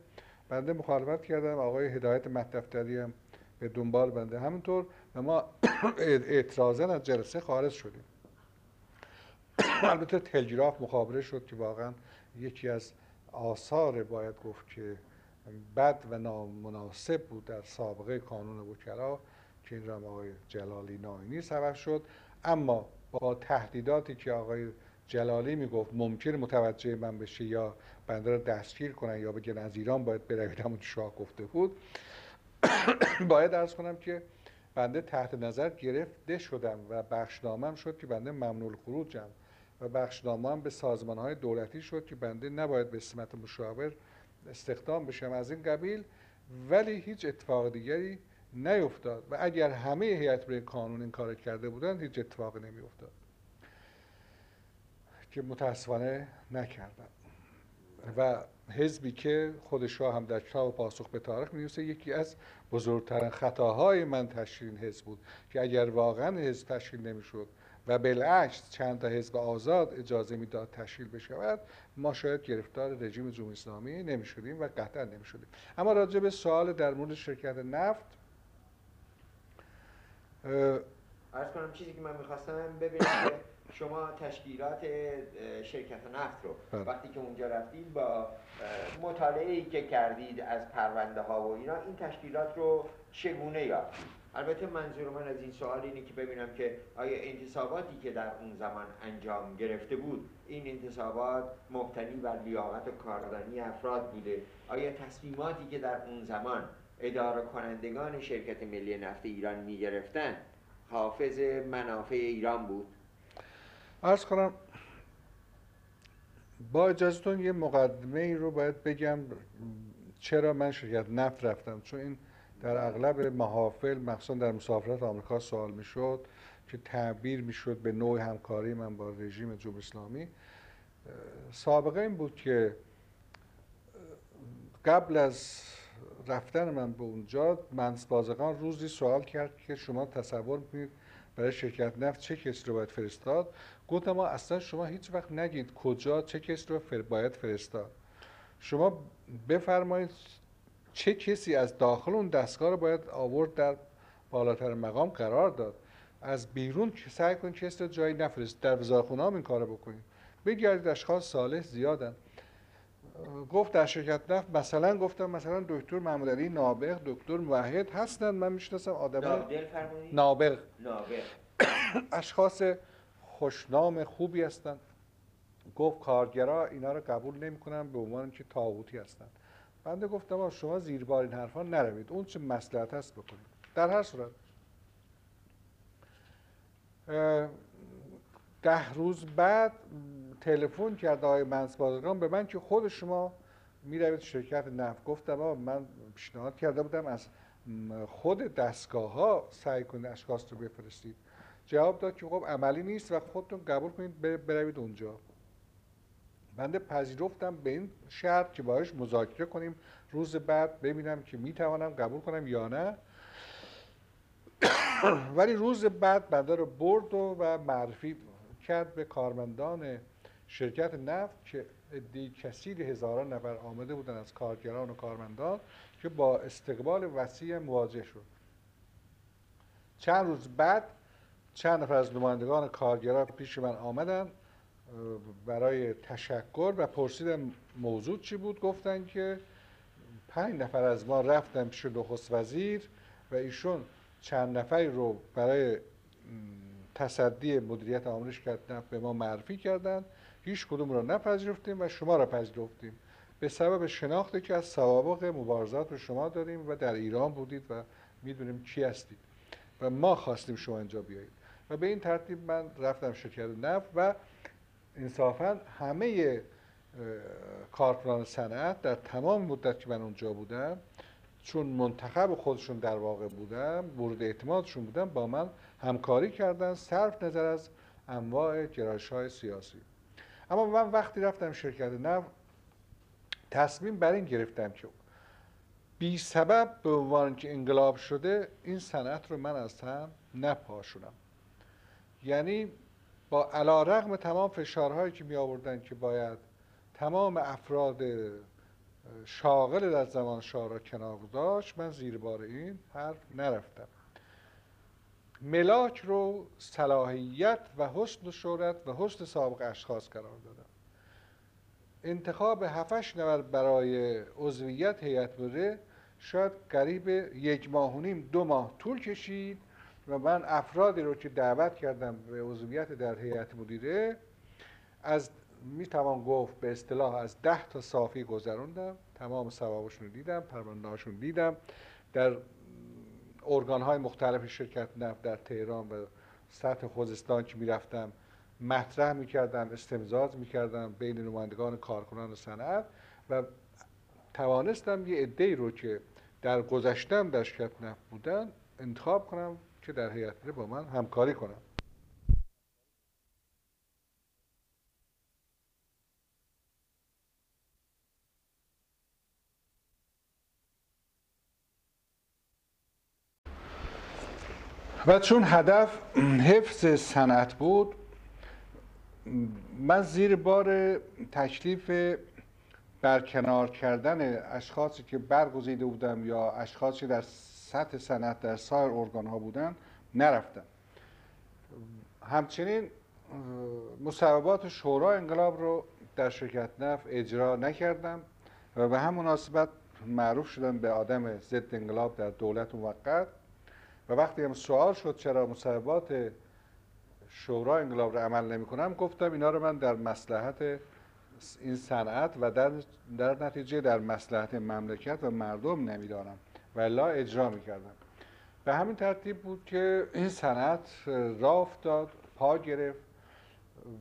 بنده مخالفت کردم. آقای هدایت مدفتری هم به دنبال بنده. همینطور و ما اعتراضا از جلسه خارج شدیم. البته تلگراف مخابره شد که واقعا یکی از آثار باید گفت که بد و نامناسب بود در سابقه قانون وکلا که این را آقای جلالی ناینی سبب شد. اما با تهدیداتی که آقای جلالی می‌گفت ممکن متوجه من بشه یا بنده را دستگیر کنن یا بگن از ایران باید بروید همون شاه گفته بود. باید ارز کنم که بنده تحت نظر گرفته شدم و بخشنامم شد که بنده ممنول خروجم و بخشنامه هم به سازمان های دولتی شد که بنده نباید به اسمت مشاور استخدام بشم. از این قبیل ولی هیچ اتفاق دیگری نیفتاد و اگر همه هیئت برای کانون این کار کرده بودند هیچ اتفاقی نمیافتاد که متاسفانه نکردن و حزبی که خودش را هم در کتاب پاسخ به تاریخ می‌نویسه یکی از بزرگترین خطاهای من تشکیل حزب بود که اگر واقعا حزب تشکیل نمی‌شد و بالعکس چند تا حزب آزاد اجازه می‌داد تشکیل بشود ما شاید گرفتار رژیم جمهوری اسلامی نمی‌شدیم و قطعا نمی‌شدیم اما راجع به سوال در مورد شرکت نفت ارز کنم چیزی که من می‌خواستم ببینم که شما تشکیلات شرکت نفت رو بله. وقتی که اونجا رفتید با مطالعه ای که کردید از پرونده ها و اینا این تشکیلات رو چگونه یافتید البته منظور من از این سوال اینه که ببینم که آیا انتصاباتی که در اون زمان انجام گرفته بود این انتصابات مبتنی بر لیاقت و کاردانی افراد بوده؟ آیا تصمیماتی که در اون زمان اداره کنندگان شرکت ملی نفت ایران می گرفتن حافظ منافع ایران بود؟ ارز کنم با اجازتون یه مقدمه ای رو باید بگم چرا من شرکت نفت رفتم چون این در اغلب محافل مخصوصا در مسافرت آمریکا سوال می‌شد که تعبیر می‌شد به نوع همکاری من با رژیم جمهوری اسلامی. سابقه این بود که قبل از رفتن من به اونجا منس بازقان روزی سوال کرد که شما تصور می‌کنید برای شرکت نفت چه کسی رو باید فرستاد؟ گفتم ما اصلا شما هیچ وقت نگید کجا چه کسی رو باید فرستاد. شما بفرمایید چه کسی از داخل اون دستگاه رو باید آورد در بالاتر مقام قرار داد؟ از بیرون که سعی کنید کسی رو جایی نفرست در وزارتخونه هم این کارو بکنید. بگردید اشخاص صالح زیادن. گفت در شرکت نفت مثلا گفتم مثلا دکتر محمد علی نابغ دکتر موحد هستن من می‌شناسم آدم نابغ اشخاص خوشنام خوبی هستن گفت کارگرا اینا رو قبول نمی‌کنن به عنوان که تاغوتی هستن بنده گفتم شما زیربار این حرفا نروید. اون چه مسئلت هست بکنید. در هر صورت ده روز بعد تلفن کرد آقای منصبادگان به من که خود شما می‌روید شرکت نفت. گفتم من پیشنهاد کرده بودم از خود دستگاه ها سعی کنید اشخاص رو بفرستید. جواب داد که خب عملی نیست و خودتون قبول کنید بروید اونجا. بنده پذیرفتم به این شرط که باهاش مذاکره کنیم. روز بعد ببینم که می‌توانم قبول کنم یا نه. ولی روز بعد بنده رو برد و, و معرفی کرد به کارمندان شرکت نفت که ادهی کثیر هزاران نفر آمده بودن از کارگران و کارمندان که با استقبال وسیع مواجه شد. چند روز بعد چند نفر از نمایندگان کارگران پیش من آمدن. برای تشکر و پرسیدن موضوع چی بود؟ گفتن که پنج نفر از ما رفتن پیش نخست وزیر و ایشون چند نفری رو برای تصدی مدیریت آموزش کردن به ما معرفی کردن هیچ کدوم رو نپذیرفتیم و شما را پذیرفتیم. به سبب شناختی که از سوابق مبارزات رو شما داریم و در ایران بودید و می‌دونیم چی هستید و ما خواستیم شما اینجا بیایید. و به این ترتیب من رفتم شرکت نفت و انصافا همه کارکنان صنعت در تمام مدت که من اونجا بودم چون منتخب خودشون در واقع بودم مورد اعتمادشون بودم با من همکاری کردن صرف نظر از انواع گرایش های سیاسی. اما من وقتی رفتم شرکت نفت تصمیم بر این گرفتم که بی سبب به عنوان که انقلاب شده این صنعت رو من از هم نپاشونم. یعنی با علا رقم تمام فشارهایی که می آوردن که باید تمام افراد شاغل در زمان شاه را کنار داشت من زیر بار این حرف نرفتم. ملاک رو صلاحیت و حسن شهرت و حسن سابق اشخاص قرار دادم انتخاب هفتش نفر برای عضویت هیئت مدیره شاید قریب یک ماه و نیم دو ماه طول کشید. و من افرادی رو که دعوت کردم به عضویت در هیئت مدیره از می توان گفت به اصطلاح از ده تا صافی گذروندم تمام ثوابشون رو دیدم پروندهاشون دیدم. در ارگان های مختلف شرکت نفت در تهران و سطح خوزستان که می‌رفتم مطرح می‌کردم استمزاز می‌کردم بین نمایندگان کارکنان صنعت و توانستم یه عده رو که در گذشتم در شرکت نفت بودن انتخاب کنم. که در حیات با من همکاری کنم. و چون هدف حفظ صنعت بود من زیر بار تشریف برکنار کردن اشخاصی که برگزیده بودم یا اشخاصی در سطح صنعت در سایر ارگان ها بودن نرفتم همچنین مصوبات شورا انقلاب رو در شرکت نفت اجرا نکردم و به هم مناسبت معروف شدم به آدم ضد انقلاب در دولت موقت. و وقتی هم سوال شد چرا مصوبات شورا انقلاب رو عمل نمی کنم گفتم اینا رو من در مسلحت این صنعت و در, در نتیجه در مسلحت مملکت و مردم نمی‌دانم. و الا اجرا می‌کردم به همین ترتیب بود که این صنعت راه افتاد پا گرفت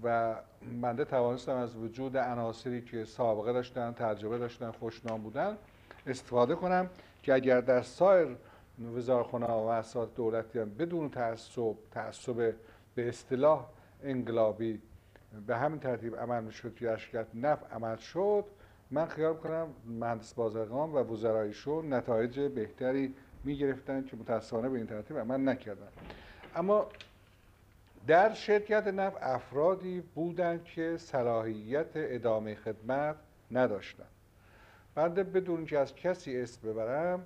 و بنده توانستم از وجود عناصری که سابقه داشتن تجربه داشتن خوشنام بودن استفاده کنم که اگر در سایر وزارخانه و اساس دولتی هم بدون تعصب تعصب به اصطلاح انقلابی به همین ترتیب عمل می‌شد که شرکت نفع عمل شد من خیال کنم مهندس بازرگان و وزرایشون نتایج بهتری می‌گرفتن که متاسفانه به این ترتیب عمل نکردن. اما در شرکت نفت افرادی بودند که صلاحیت ادامه خدمت نداشتند بنده بدون که از کسی اسم ببرم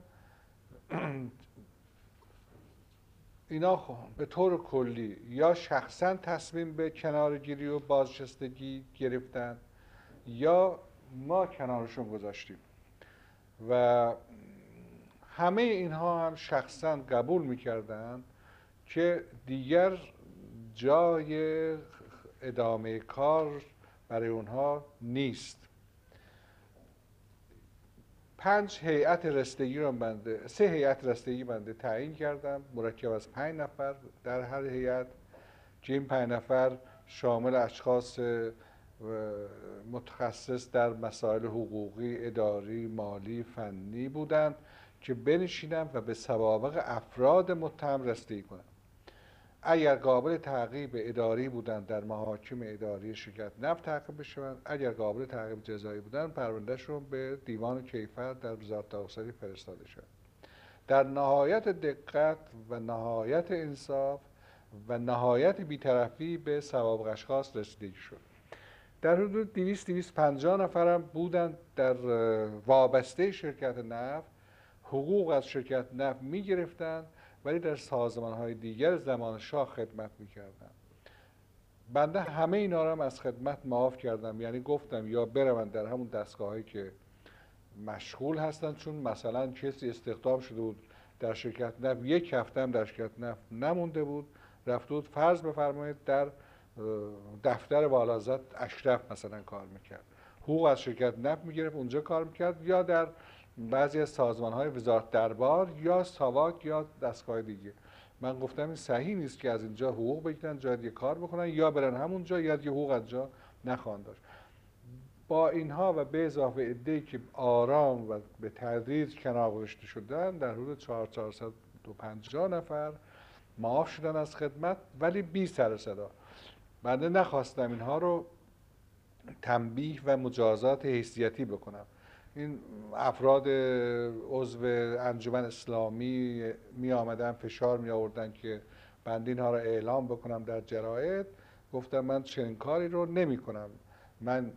اینا به طور کلی یا شخصا تصمیم به کنارگیری و بازنشستگی گرفتن یا ما کنارشون گذاشتیم. و همه اینها هم شخصا قبول می‌کردن که دیگر جای ادامه کار برای اونها نیست. پنج هیئت رستگی رو بنده سه هیئت رستگی بنده تعیین کردم. مرکب از پنج نفر در هر هیئت که این پنج نفر شامل اشخاص متخصص در مسائل حقوقی، اداری، مالی، فنی بودند که بنشینم و به سوابق افراد متهم رستگی کنم اگر قابل تعقیب اداری بودند در محاکم اداری شرکت نفت تعقیب بشوند. اگر قابل تعقیب جزایی بودند پروندهشون به دیوان کیفر در وزارت دادگستری فرستاده شد. در نهایت دقت و نهایت انصاف و نهایت بیطرفی به سوابق اشخاص رسیدگی شد. در حدود 200 250 نفرم بودند در وابسته شرکت نفت. حقوق از شرکت نفت می گرفتند ولی در سازمان های دیگر زمان شاه خدمت می‌کردم بنده همه اینا رو هم از خدمت معاف کردم. یعنی گفتم یا بروند در همون دستگاه که مشغول هستن چون مثلا کسی استخدام شده بود در شرکت نفت یک هفته هم در شرکت نفت نمونده بود. رفته بود فرض بفرمایید در دفتر والازت اشرف مثلا کار می‌کرد. حقوق از شرکت نفت می‌گرفت اونجا کار می‌کرد. یا در بعضی از سازمان های وزارت دربار یا ساواک یا دستگاه دیگه. من گفتم این صحیح نیست که از اینجا حقوق بگیرن جای دیگه کار بکنن یا برن همونجا یا دیگه حقوق از جا نخوان داشت. با اینها و به اضافه عده که آرام و به تدریج کنار گذاشته شدن در حدود 4450 نفر معاف شدن از خدمت ولی بی سر صدا. بنده نخواستم اینها رو تنبیه و مجازات حیثیتی بکنم. این افراد عضو انجمن اسلامی می آمدن فشار می آوردن که بند اینها را اعلام بکنم در جراید. گفتم من چنین کاری رو نمی کنم. من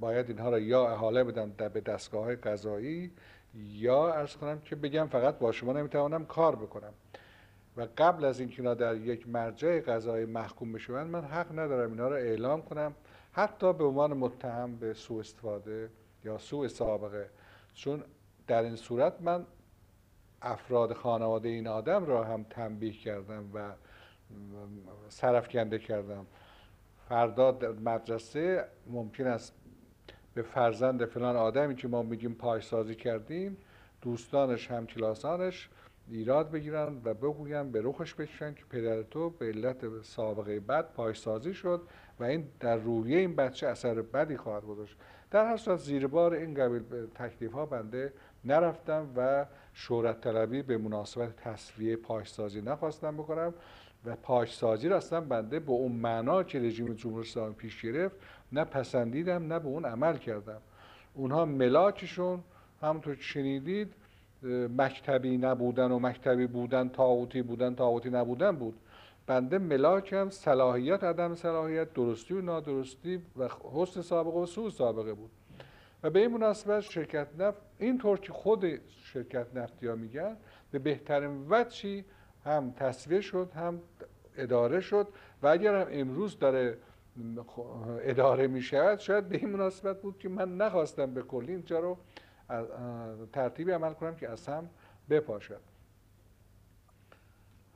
باید اینها را یا احاله بدم در به دستگاه قضایی یا ارز کنم که بگم فقط با شما نمی‌توانم کار بکنم. و قبل از اینکه اینا در یک مرجع قضایی محکوم بشوند من حق ندارم اینا را اعلام کنم حتی به عنوان متهم به سوء استفاده یا سوء سابقه. چون در این صورت من افراد خانواده این آدم را هم تنبیه کردم و سرفکنده کردم. فردا در مدرسه ممکن است به فرزند فلان آدمی که ما میگیم پایسازی کردیم دوستانش هم کلاسانش ایراد بگیرن و بگوین به رخش بکشن که پدر تو به علت سابقه بد پایسازی شد و این در روحیه این بچه اثر بدی خواهد گذاشت. در هر صورت زیر بار این قبیل تکلیف ها بنده نرفتم و شهرت طلبی به مناسبت تصویه پاشسازی نخواستم بکنم و پاشسازی را اصلا بنده به اون معنا که رژیم جمهوری اسلامی پیش گرفت نه پسندیدم نه به اون عمل کردم. اونها ملاکشون همونطور که شنیدید مکتبی نبودن و مکتبی بودن تاوتی بودن تاوتی نبودن بود. بنده ملاکم صلاحیت عدم صلاحیت درستی و نادرستی و حسن سابقه و سوء سابقه بود. و به این مناسبت شرکت نفت اینطور که خود شرکت نفتی ها میگن به بهترین وجهی هم تصویه شد هم اداره شد. و اگر هم امروز داره اداره می شاید به این مناسبت بود که من نخواستم به کلی اینجا رو ترتیبی عمل کنم که از هم بپاشد.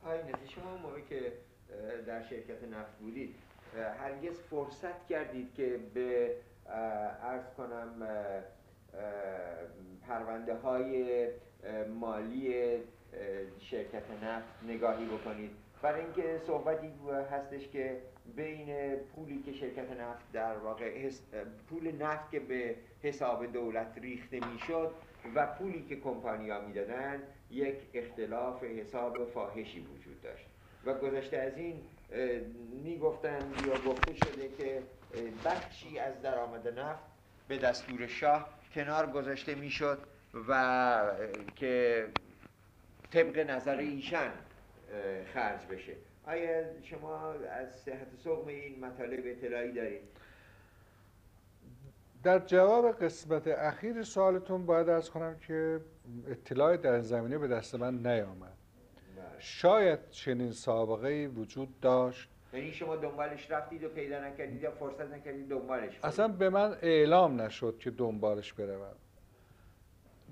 آقای شما موقعی که در شرکت نفت بودید هرگز فرصت کردید که به ارز کنم پرونده های مالی شرکت نفت نگاهی بکنید؟ برای اینکه صحبتی هستش که بین پولی که شرکت نفت در واقع پول نفت که به حساب دولت ریخته می‌شد و پولی که کمپانیا می‌دادن یک اختلاف حساب فاحشی وجود داشت. و گذشته از این می‌گفتن یا گفته شده که بخشی از درآمد نفت به دستور شاه کنار گذاشته می‌شد و که طبق نظر ایشان خرج بشه. آیا شما از صحت سقم این مطالب اطلاعی دارید؟ در جواب قسمت اخیر سوالتون باید ارز کنم که اطلاعی در زمینه به دست من نیامد. بله. شاید چنین سابقه وجود داشت. یعنی شما دنبالش رفتید و پیدا نکردید یا فرصت نکردید دنبالش اصلا به من اعلام نشد که دنبالش بروم.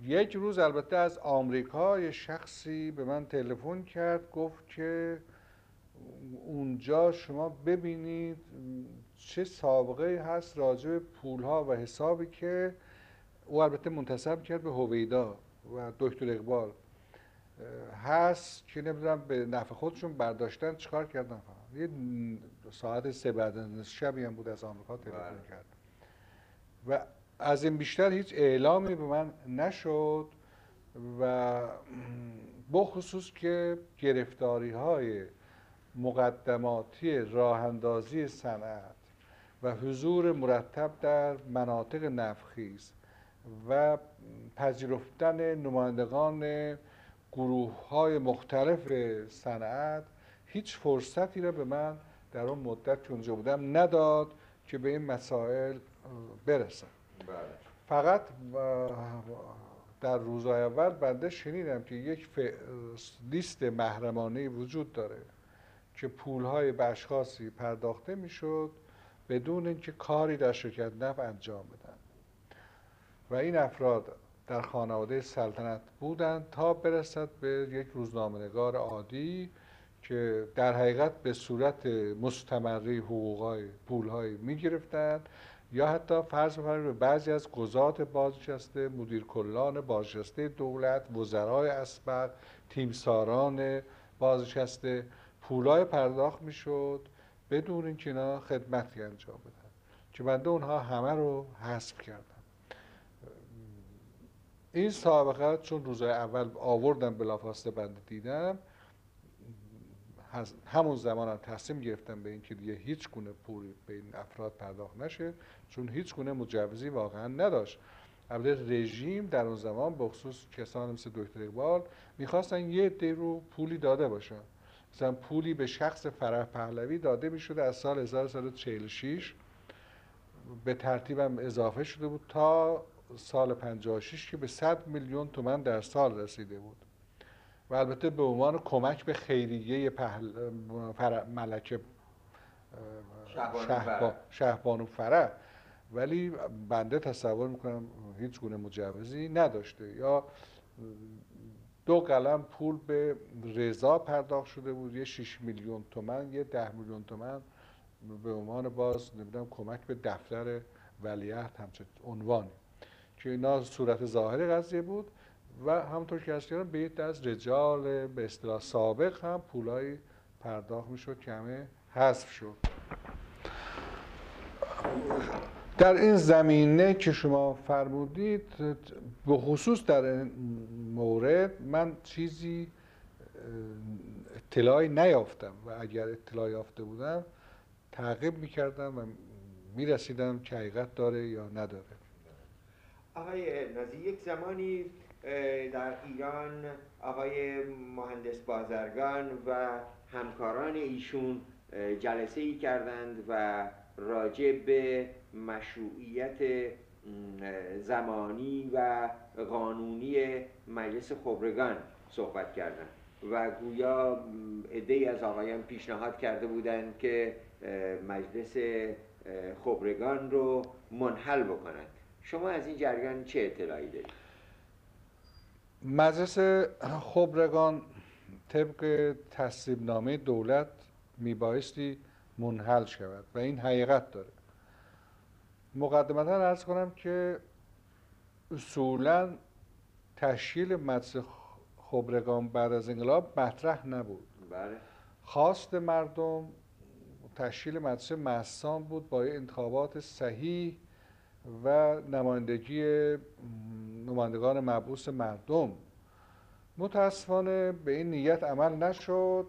یک روز البته از آمریکا یه شخصی به من تلفن کرد گفت که اونجا شما ببینید چه سابقه هست راجع به پول ها و حسابی که او البته منتصب کرد به هویدا و دکتر اقبال. هست که نمی‌دونم به نفع خودشون برداشتن چیکار کردن یه ساعت سه بعد شبی هم بود از آمریکا تلفن بله. کرد. و از این بیشتر هیچ اعلامی به من نشد و بخصوص که گرفتاری های مقدماتی راه اندازی صنعت و حضور مرتب در مناطق نفخیز و پذیرفتن نمایندگان گروه های مختلف صنعت هیچ فرصتی را به من در اون مدت که اونجا بودم نداد که به این مسائل برسم. فقط در روزهای اول بنده شنیدم که یک لیست محرمانه وجود داره که پولهای به اشخاصی پرداخته می‌شد بدون اینکه کاری در شرکت نفت انجام بدن. و این افراد در خانواده سلطنت بودند تا برسد به یک روزنامه‌نگار عادی که در حقیقت به صورت مستمری حقوقای پولهای می‌گرفتند یا حتی فرض بفرمایید به بعضی از قضات بازنشسته مدیر کلان بازنشسته دولت وزرای اسبق تیمساران بازنشسته پولای پرداخت می‌شد بدون اینکه اینا خدمتی انجام بدن. که بنده اونها همه رو حذف کردم این سابقه چون روزهای اول آوردم بلافاصله بنده دیدم همون زمان هم تصمیم گرفتم به اینکه دیگه هیچ گونه پولی به این افراد پرداخت نشه چون هیچ گونه مجوزی واقعا نداشت. البته رژیم در اون زمان به خصوص کسان مثل دکتر اقبال می‌خواستن یه عده رو پولی داده باشن. مثلا پولی به شخص فرح پهلوی داده می‌شده از سال 1946 به ترتیبم اضافه شده بود تا سال 56 که به 100 میلیون تومن در سال رسیده بود. و البته به عنوان کمک به خیریه پهل... فر... ملکه شهبانو فرح. ولی بنده تصور می‌کنم هیچ گونه مجوزی نداشته. یا دو قلم پول به رضا پرداخت شده بود یه 6 میلیون تومن یه ده میلیون تومن به عنوان باز نمی‌دونم کمک به دفتر ولیعهد همچه عنوانی. که اینا صورت ظاهر قضیه بود. و همونطور که از کردم به یک از رجال به اصطلاح سابق هم پولای پرداخت می‌شد که حذف شد. در این زمینه که شما فرمودید به خصوص در این مورد من چیزی اطلاعی نیافتم و اگر اطلاعی یافته بودم تعقیب می‌کردم و می‌رسیدم که حقیقت داره یا نداره. آقای نازی یک زمانی در ایران آقای مهندس بازرگان و همکاران ایشون جلسه ای کردند و راجع به مشروعیت زمانی و قانونی مجلس خبرگان صحبت کردند و گویا عده از آقایان پیشنهاد کرده بودند که مجلس خبرگان رو منحل بکنند شما از این جریان چه اطلاعی دارید؟ مجلس خبرگان طبق تصویب نامه دولت میبایستی منحل شود و این حقیقت داره. مقدمتا ارز کنم که اصولا تشکیل مجلس خبرگان بعد از انقلاب مطرح نبود. بله. خواست مردم تشکیل مجلس محسان بود با انتخابات صحیح و نمایندگی نمایندگان مبعوث مردم. متاسفانه به این نیت عمل نشد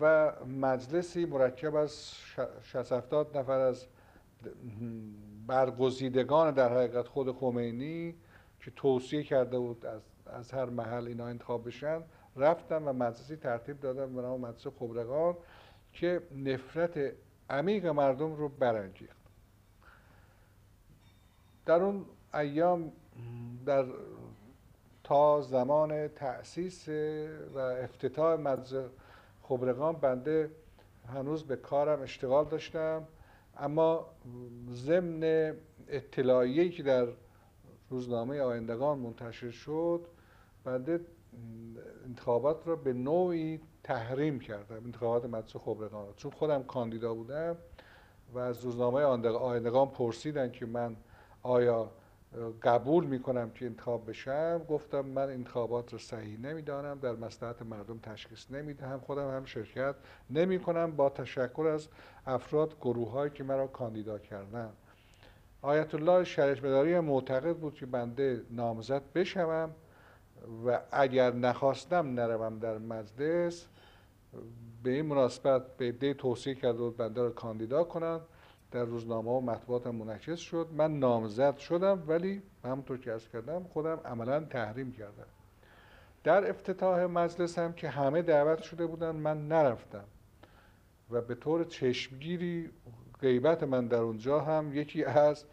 و مجلسی مرکب از 60 نفر از برگزیدگان در حقیقت خود خمینی که توصیه کرده بود از, هر محل اینا انتخاب بشن رفتن و مجلسی ترتیب دادن به نام مجلس خبرگان که نفرت عمیق مردم رو برانگیخت. در اون ایام در تا زمان تأسیس و افتتاح مجلس خبرگان بنده هنوز به کارم اشتغال داشتم. اما ضمن اطلاعیه‌ای که در روزنامه آیندگان منتشر شد بنده انتخابات را به نوعی تحریم کردم انتخابات مجلس خبرگان چون خودم کاندیدا بودم و از روزنامه آیندگان پرسیدن که من آیا قبول می‌کنم که انتخاب بشم؟ گفتم من انتخابات رو صحیح نمی‌دانم در مصلحت مردم تشخیص نمی‌دهم. خودم هم شرکت نمی با تشکر از افراد گروه هایی که مرا کاندیدا کردن. آیت الله شریف مداری معتقد بود که بنده نامزد بشوم و اگر نخواستم نروم در مجلس به این مناسبت به عده توصیه کرده بود بنده را کاندیدا کنند. در روزنامه و مطبوعات منعکس شد. من نامزد شدم ولی همونطور که از کردم خودم عملا تحریم کردم. در افتتاح مجلس هم که همه دعوت شده بودن من نرفتم و به طور چشمگیری غیبت من در اونجا هم یکی از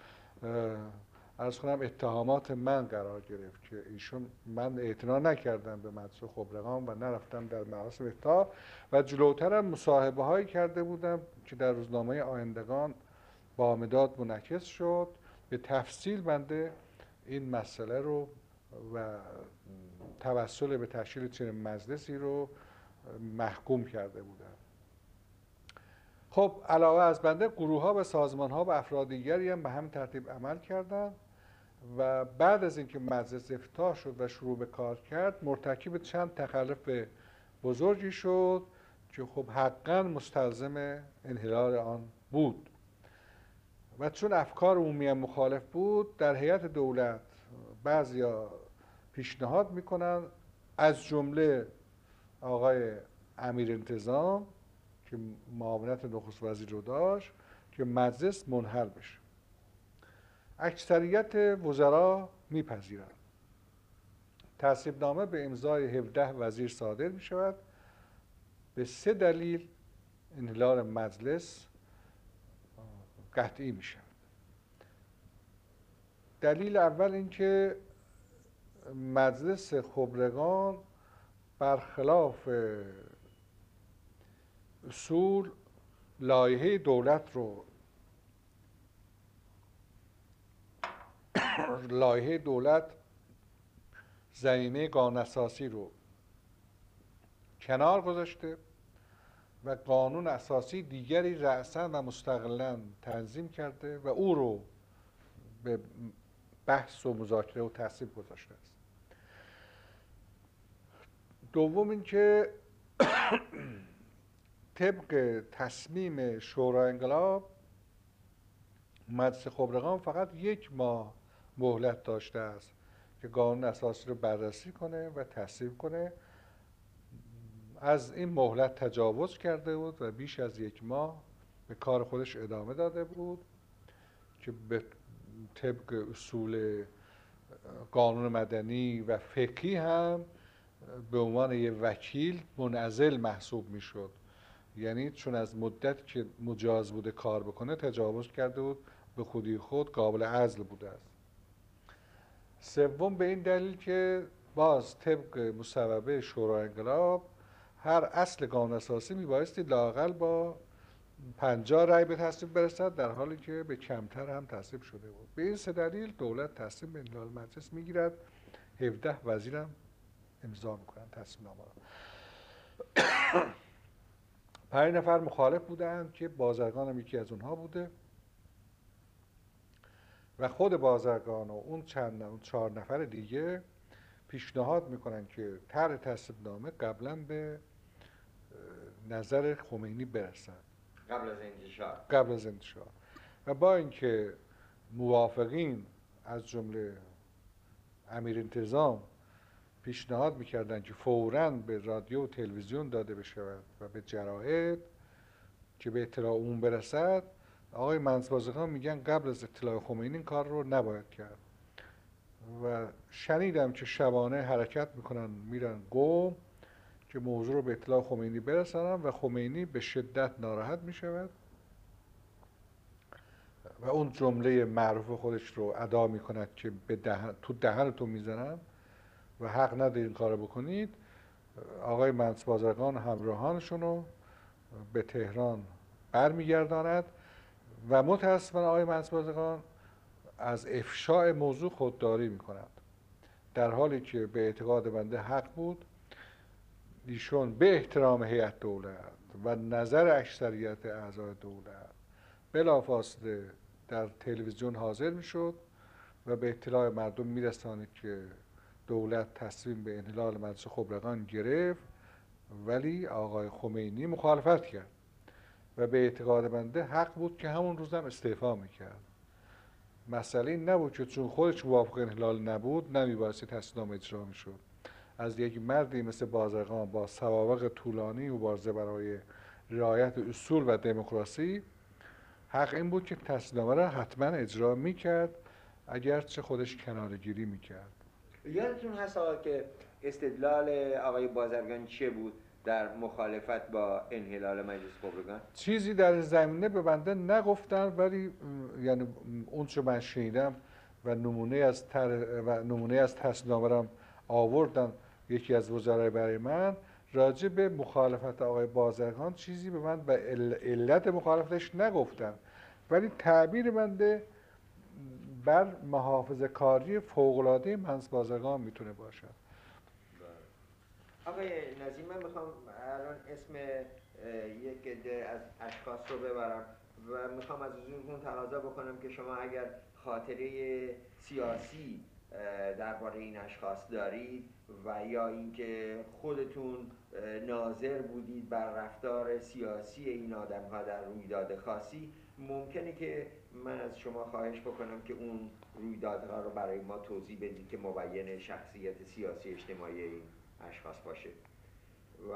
از کنم اتهامات من قرار گرفت که ایشون من اعتنا نکردم به مجلس خبرگان و نرفتم در مراسم افتتاح و جلوترم مصاحبه هایی کرده بودم که در روزنامه آیندگان با مداد منعکس شد. به تفصیل بنده این مسئله رو و توسل به تشکیل چنین مجلسی رو محکوم کرده بودم. خب علاوه از بنده گروه ها و سازمان ها و افراد دیگری هم به همین ترتیب عمل کردند و بعد از اینکه مجلس افتتاح شد و شروع به کار کرد مرتکب چند تخلف بزرگی شد که خب حقا مستلزم انحلال آن بود. و چون افکار عمومی مخالف بود در هیئت دولت بعضیا پیشنهاد می‌کنن. از جمله آقای امیر انتظام که معاونت نخست وزیر رو داشت که مجلس منحل بشه. اکثریت وزرا میپذیرند تصیب نامه به امضای 17 وزیر صادر می شود به سه دلیل انحلال مجلس قطعی می دلیل اول اینکه مجلس خبرگان برخلاف اصول لایحه دولت رو لایحه دولت زمینه قانون اساسی رو کنار گذاشته. و قانون اساسی دیگری رأسا و مستقلا تنظیم کرده و او رو به بحث و مذاکره و تصویب گذاشته است. دوم اینکه طبق تصمیم شورای انقلاب مجلس خبرگان فقط یک ماه مهلت داشته است که قانون اساسی رو بررسی کنه و تصویب کنه. از این مهلت تجاوز کرده بود و بیش از یک ماه به کار خودش ادامه داده بود که به طبق اصول قانون مدنی و فقهی هم به عنوان یه وکیل منعزل محسوب می‌شد. یعنی چون از مدت که مجاز بوده کار بکنه تجاوز کرده بود به خودی خود قابل عزل بوده است. سوم به این دلیل که باز طبق مصوبه شورای انقلاب هر اصل قانون اساسی میبایستی لاقل با پنجاه رای به تصویب برسد در حالی که به کمتر هم تصویب شده بود. به این سه دلیل دولت تصمیم به انحلال مجلس می‌گیرد. 17 وزیرم امضا می‌کنن تصمیم نامه پنج نفر مخالف بودند که بازرگان هم یکی از اونها بوده. و خود بازرگان و اون چند اون چهار نفر دیگه پیشنهاد می‌کنن که طرح تصمیم نامه قبلا به نظر خمینی برسد. قبل از انتشار. قبل از انتشار. و با اینکه موافقین از جمله امیر انتظام پیشنهاد می‌کردن که فورا به رادیو و تلویزیون داده بشود و به جراید که به اطلاع اون برسد آقای منصبازخان میگن قبل از اطلاع خمینی این کار رو نباید کرد. و شنیدم که شبانه حرکت می‌کنن میرن گم که موضوع رو به اطلاع خمینی برسانن و خمینی به شدت ناراحت می‌شود. و اون جمله معروف خودش رو ادا می‌کند که به دهن، تو دهنتون می‌زنم و حق ندارید این کار بکنید. آقای منص بازرگان همراهانشون رو به تهران برمیگرداند. و متاسفانه آقای منص بازرگان از افشاء موضوع خودداری می‌کند در حالی که به اعتقاد بنده حق بود ایشون به احترام هیئت دولت و نظر اکثریت اعضای دولت بلافاصله در تلویزیون حاضر می‌شد و به اطلاع مردم میرسانید که دولت تصمیم به انحلال مجلس خبرگان گرفت ولی آقای خمینی مخالفت کرد و به اعتقاد بنده حق بود که همون روزم استعفا می‌کرد. مسئله این نبود که چون خودش موافق انحلال نبود نمیبایستی تصمیم اجرا می‌شد. از یک مردی مثل بازرگان با سوابق طولانی مبارزه برای رعایت اصول و دموکراسی حق این بود که تصمیمنامه را حتما اجرا می‌کرد اگرچه خودش کنارگیری می‌کرد. یادتون هست آقا که استدلال آقای بازرگان چیه بود؟ در مخالفت با انحلال مجلس خبرگان چیزی در زمینه به بنده نگفتن ولی یعنی اون چه من شنیدم و نمونه از تر و نمونه از تصمیمنامه آوردن یکی از وزرای برای من راجع به مخالفت آقای بازرگان چیزی به من به علت مخالفتش نگفتن ولی تعبیر بنده بر محافظه کاری فوقلاده منز بازرگان می‌تونه باشد. آقای نظیم من می‌خوام الان اسم یک از اشخاص رو ببرم و می‌خوام از حضورتون تقاضا بکنم که شما اگر خاطره سیاسی درباره این اشخاص دارید و یا اینکه خودتون ناظر بودید بر رفتار سیاسی این آدم ها در رویداد خاصی ممکنه که من از شما خواهش بکنم که اون رویدادها رو برای ما توضیح بدید که مبین شخصیت سیاسی اجتماعی این اشخاص باشه و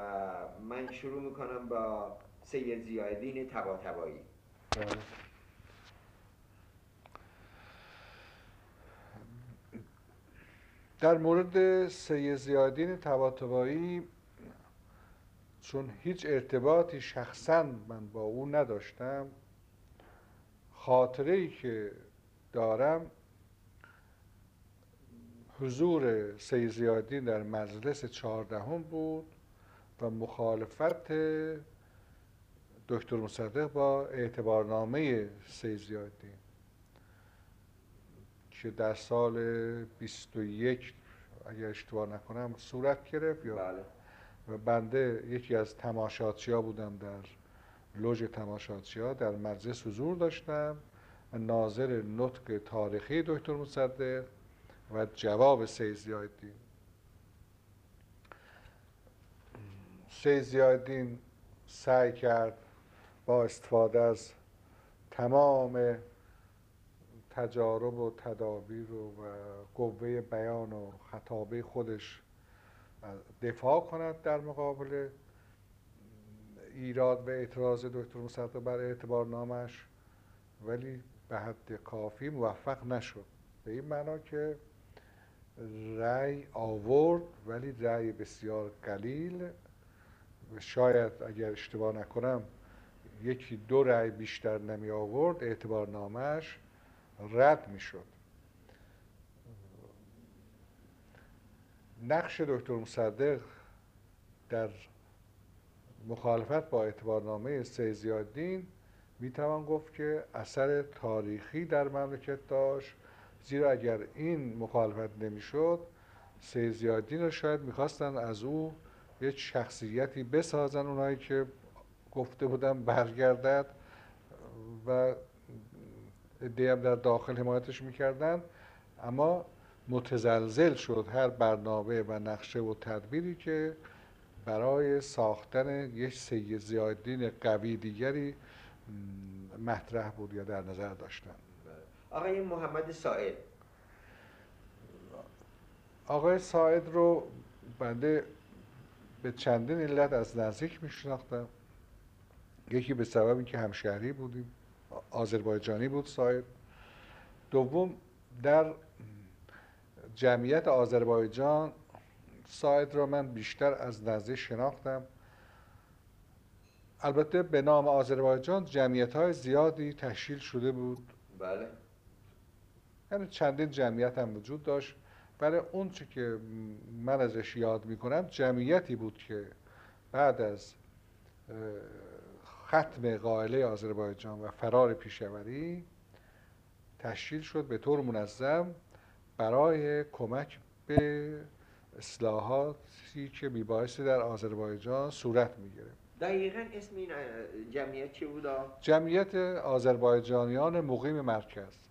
من شروع می‌کنم با سید زیادین تبا تبایی. در مورد سید زیادین تباتبایی چون هیچ ارتباطی شخصا من با او نداشتم خاطره ای که دارم حضور سید زیادین در مجلس چهاردهم بود و مخالفت دکتر مصدق با اعتبارنامه سید زیادین که در سال 21 اگر اشتباه نکنم صورت گرفت یا بله. و بنده یکی از تماشاچی ها بودم در لوژ تماشاچی ها در مجلس حضور داشتم و ناظر نطق تاریخی دکتر مصدق و جواب سید زیادین سعی کرد با استفاده از تمام تجارب و تدابیر و قوه بیان و خطابه خودش دفاع کند در مقابل ایراد و اعتراض دکتر مصدق بر اعتبار نامش ولی به حد کافی موفق نشد. به این معنا که رأی آورد ولی رأی بسیار قلیل. شاید اگر اشتباه نکنم یکی دو رأی بیشتر نمی آورد اعتبار نامش رد می شد. نقش دکتر مصدق در مخالفت با اعتبارنامه سید زیادین می توان گفت که اثر تاریخی در مملکت داشت. زیرا اگر این مخالفت نمی‌شد سید زیادین رو شاید می‌خواستن از او یه شخصیتی بسازن اونایی که گفته بودن برگردد و هم در داخل حمایتش می‌کردن. اما متزلزل شد هر برنامه و نقشه و تدبیری که برای ساختن یک سید زیادین قوی دیگری مطرح بود یا در نظر داشتن. آقای محمد ساعد. آقای ساعد رو بنده به چندین علت از نزدیک میشناختم. یکی به سبب اینکه همشهری بودیم آذربایجانی بود ساعد. دوم در جمعیت آذربایجان ساعد را من بیشتر از نزدیک شناختم. البته به نام آذربایجان جمعیت های زیادی تشکیل شده بود. بله. یعنی چندین جمعیت هم وجود داشت. برای اون چی که من ازش یاد می‌کنم جمعیتی بود که بعد از ختم قائله آذربایجان و فرار پیشوری تشکیل شد به طور منظم برای کمک به اصلاحاتی که میبایستی در آذربایجان صورت می‌گیره. دقیقا اسم این جمعیت چی بود؟ جمعیت آذربایجانیان مقیم مرکز.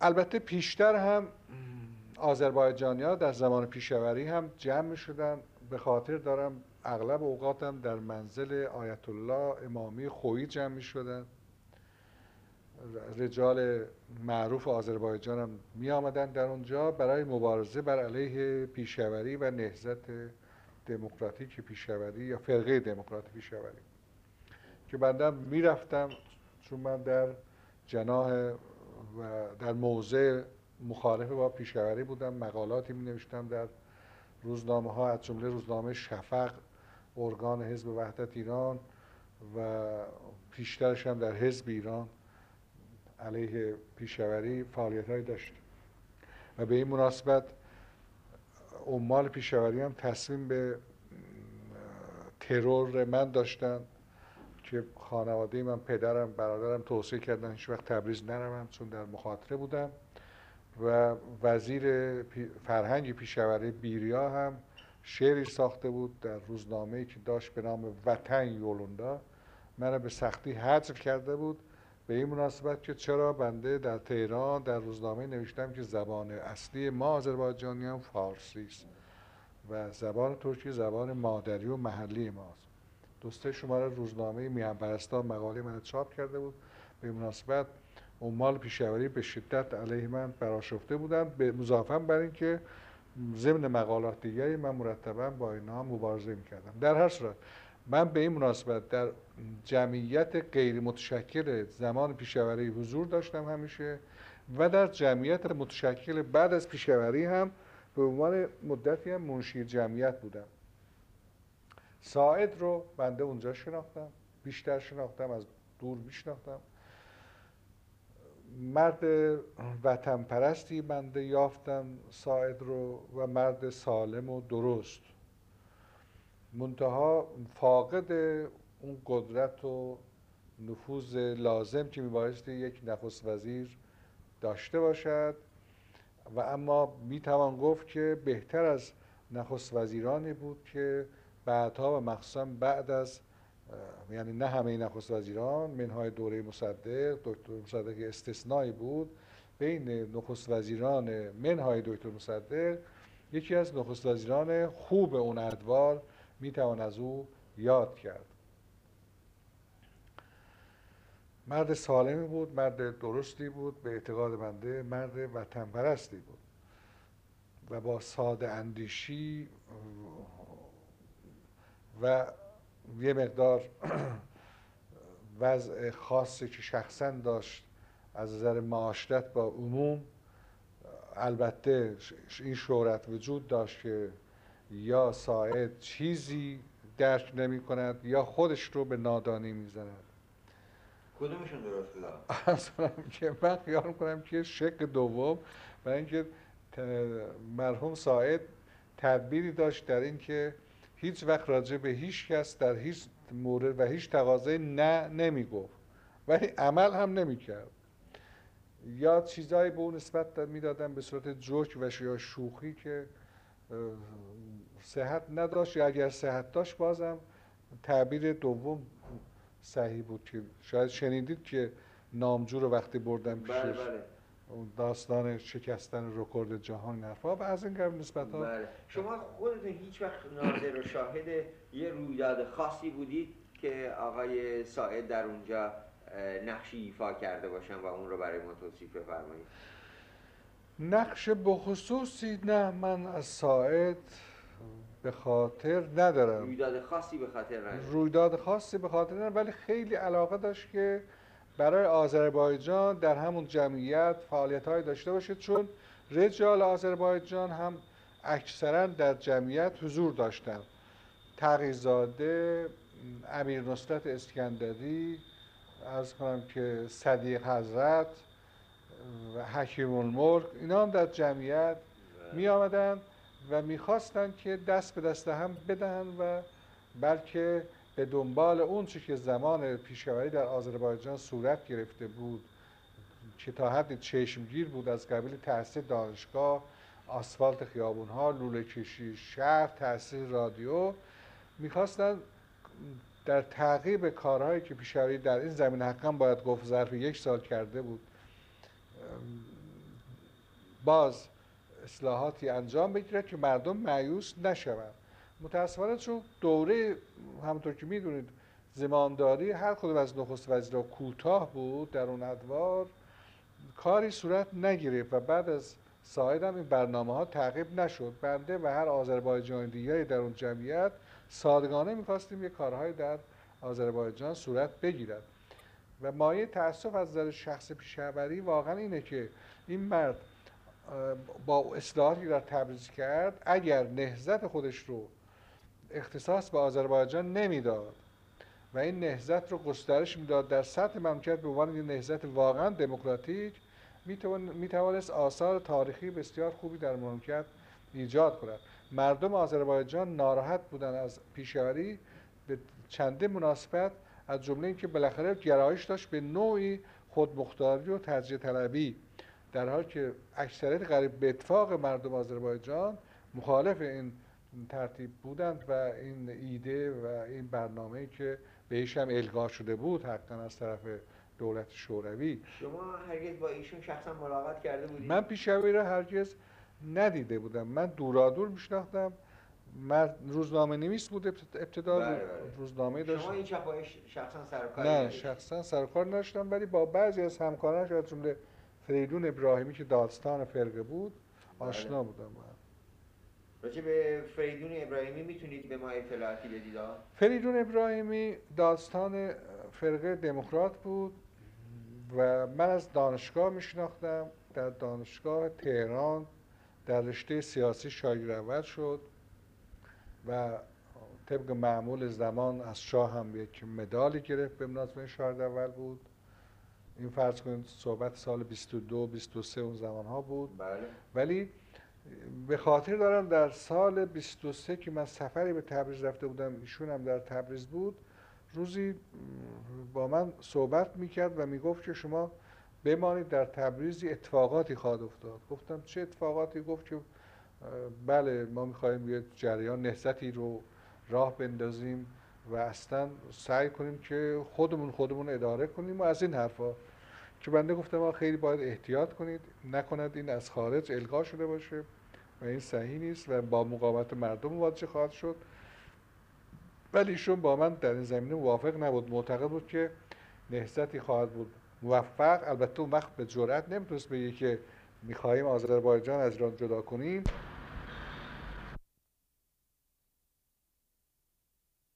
البته پیشتر هم آذربایجانی ها در زمان پیشوری هم جمع شدن. به خاطر دارم اغلب اوقاتم در منزل آیت الله امامی خویی جمع می شدن رجال معروف آذربایجان هم می آمدن در اونجا برای مبارزه بر علیه پیشوری و نهزت دموکراتیک پیشوری یا فرقه دموکرات پیشوری که بندم می‌رفتم چون من در جناح و در موضع مخالف با پیشوری بودم مقالاتی می نوشتم در روزنامه ها از جمله روزنامه شفق ارگان حزب وحدت ایران و پیشترش هم در حزب ایران علیه پیشوری فعالیت های داشت. و به این مناسبت عمال پیشوری هم تصمیم به ترور من داشتن که خانواده من پدرم برادرم توصیه کردن هیچ وقت تبریز نروم چون در مخاطره بودم. و وزیر فرهنگ پیشوری بیریا هم شعری ساخته بود در روزنامه‌ای که داشت به نام وطن یولوندا. من به سختی حذف کرده بود. به این مناسبت که چرا بنده در تهران در روزنامه نوشتم که زبان اصلی ما آذربایجانیان فارسی است و زبان ترکی زبان مادری و محلی ماست. دوسته شماره روزنامه میان پرستان مقاله من چاپ کرده بود. به مناسبت عمال پیشوری به شدت علیه من براشفته بودند. به مضافم بر اینکه ضمن مقالات دیگری من مرتبا با اینا مبارزه می‌کردم. در هر صورت من به این مناسبت در جمعیت غیر متشکل زمان پیشوری حضور داشتم همیشه و در جمعیت متشکل بعد از پیشوری هم به عنوان مدتی هم منشی جمعیت بودم. ساعد رو بنده اونجا شناختم بیشتر شناختم از دور میشناختم. مرد وطن پرستی بنده یافتم ساعد رو و مرد سالم و درست. منتها فاقد اون قدرت و نفوذ لازم که میبایستی یک نخست وزیر داشته باشد. و اما می‌توان گفت که بهتر از نخست وزیرانی بود که بعدها و مخصوصا بعد از یعنی نه همه نخست وزیران منهای دوره مصدق دکتر مصدق استثنایی بود. بین نخست وزیران منهای دکتر مصدق یکی از نخست وزیران خوب اون ادوار می‌توان از او یاد کرد. مرد سالمی بود مرد درستی بود به اعتقاد بنده مرد وطن پرستی بود. و با ساده اندیشی و یه مقدار وضع خاصی که شخصا داشت از نظر معاشرت با عموم البته این شهرت وجود داشت که یا ساعد چیزی درک نمی کند یا خودش رو به نادانی می زند کدومشون درست بودا؟ که من خیال کنم که شک دوم و اینکه مرحوم ساعد تدبیری داشت در اینکه هیچ وقت راجع به هیچ کس در هیچ مورد و هیچ تقاضای نه نمی گفت ولی عمل هم نمی کرد یا چیزایی به اون نسبت می‌دادن به صورت جوک و یا شوخی که صحت نداشت یا اگر صحت داشت بازم تعبیر دوم صحیح بود که شاید شنیدید که نامجو رو وقتی بردن پیشش. بله بله. داستان شکستن رکورد جهان نرفا و از این قبل نسبت ها بله. شما خودتون هیچ وقت ناظر و شاهد یه رویداد خاصی بودید که آقای ساعد در اونجا نقشی ایفا کرده باشن و اون رو برای ما توصیف بفرمایید؟ نقش بخصوصی نه من از ساعد به خاطر ندارم. رویداد خاصی به خاطر ندارم. رویداد خاصی به خاطر ندارم ولی خیلی علاقه داشت که برای آذربایجان در همون جمعیت فعالیت های داشته باشه چون رجال آذربایجان هم اکثرا در جمعیت حضور داشتن تقیزاده امیر نصرت اسکندری از کنم که صدیق حضرت و حکیم الملک اینا هم در جمعیت می آمدن و می‌خواستند که دست به دست هم بدن و بلکه به دنبال اون چی که زمان پیشاوری در آذربایجان صورت گرفته بود که تا حد چشمگیر بود از قبیل تحصیل دانشگاه آسفالت خیابون ها لوله کشی شهر تحصیل رادیو می‌خواستن در تعقیب کارهایی که پیشاوری در این زمین حقا باید گفت ظرف یک سال کرده بود باز اصلاحاتی انجام بگیرد که مردم معیوس نشوند. متاسفانه چون دوره همونطور که می‌دونید زمانداری هر کدوم از نخست وزیرها کوتاه بود در اون ادوار کاری صورت نگرفت و بعد از ساید هم این برنامه ها تعقیب نشد. بنده و هر آذربایجانی دیگری در اون جمعیت صادقانه می‌خواستیم یه کارهای در آذربایجان صورت بگیرد. و مایه تاسف از نظر شخص پیشوری واقعا اینه که این مرد با اصلاحاتی در تبریز کرد اگر نهزت خودش رو اختصاص به آذربایجان نمی‌داد. و این نهزت رو گسترش می‌داد. در سطح مملکت به عنوان نهزت واقعا دموکراتیک می توانست آثار تاریخی بسیار خوبی در مملکت ایجاد کند. مردم آذربایجان ناراحت بودن از پیشوری به چنده مناسبت از جمله اینکه بالاخره گرایش داشت به نوعی خودمختاری و تجزیه طلبی. در حالی که اکثریت قریب به اتفاق مردم آذربایجان مخالف این ترتیب بودند و این ایده و این برنامه که بهش هم الگاه شده بود حقا از طرف دولت شوروی شما هرگز با ایشون شخصا ملاقات کرده بودید؟ من پیشوی را هرگز ندیده بودم من دورادور میشناختم من روزنامه نویس بود ابتدا بله، بله. روزنامه داشت شما این چپایش شخصا سرکار نه شخصا سرکار نداشتم ولی با بعضی از همکارانش از جمله فریدون ابراهیمی که داستان فرقه بود بله. آشنا بودم من راجع به فریدون ابراهیمی می‌تونید به ما اطلاعاتی بدید فریدون ابراهیمی داستان فرقه دموکرات بود و من از دانشگاه میشناختم. در دانشگاه تهران در رشته سیاسی شاگرد اول شد و طبق معمول زمان از شاه هم یک مدالی گرفت به مناسبت شاگرد اول بود. این فرض کنید صحبت سال 22 23 اون زمان ها بود. بله. ولی به خاطر دارم در سال 23 که من سفری به تبریز رفته بودم ایشون هم در تبریز بود روزی با من صحبت می‌کرد و می‌گفت که شما بمانید در تبریزی اتفاقاتی خواهد افتاد. گفتم چه اتفاقاتی؟ گفت که بله ما می‌خواهیم یه جریان نهزتی رو راه بندازیم و اصلا سعی کنیم که خودمون خودمون اداره کنیم و از این حرفا. که بنده گفتم ما خیلی باید احتیاط کنید نکند این از خارج القا شده باشه. و این صحیح نیست و با مقاومت مردم مواجه خواهد شد. ولی ایشون با من در این زمینه موافق نبود. معتقد بود که نهزتی خواهد بود. موفق البته اون وقت به جرئت نمی‌تونست بگه که می‌خواهیم آذربایجان از ایران جدا کنیم.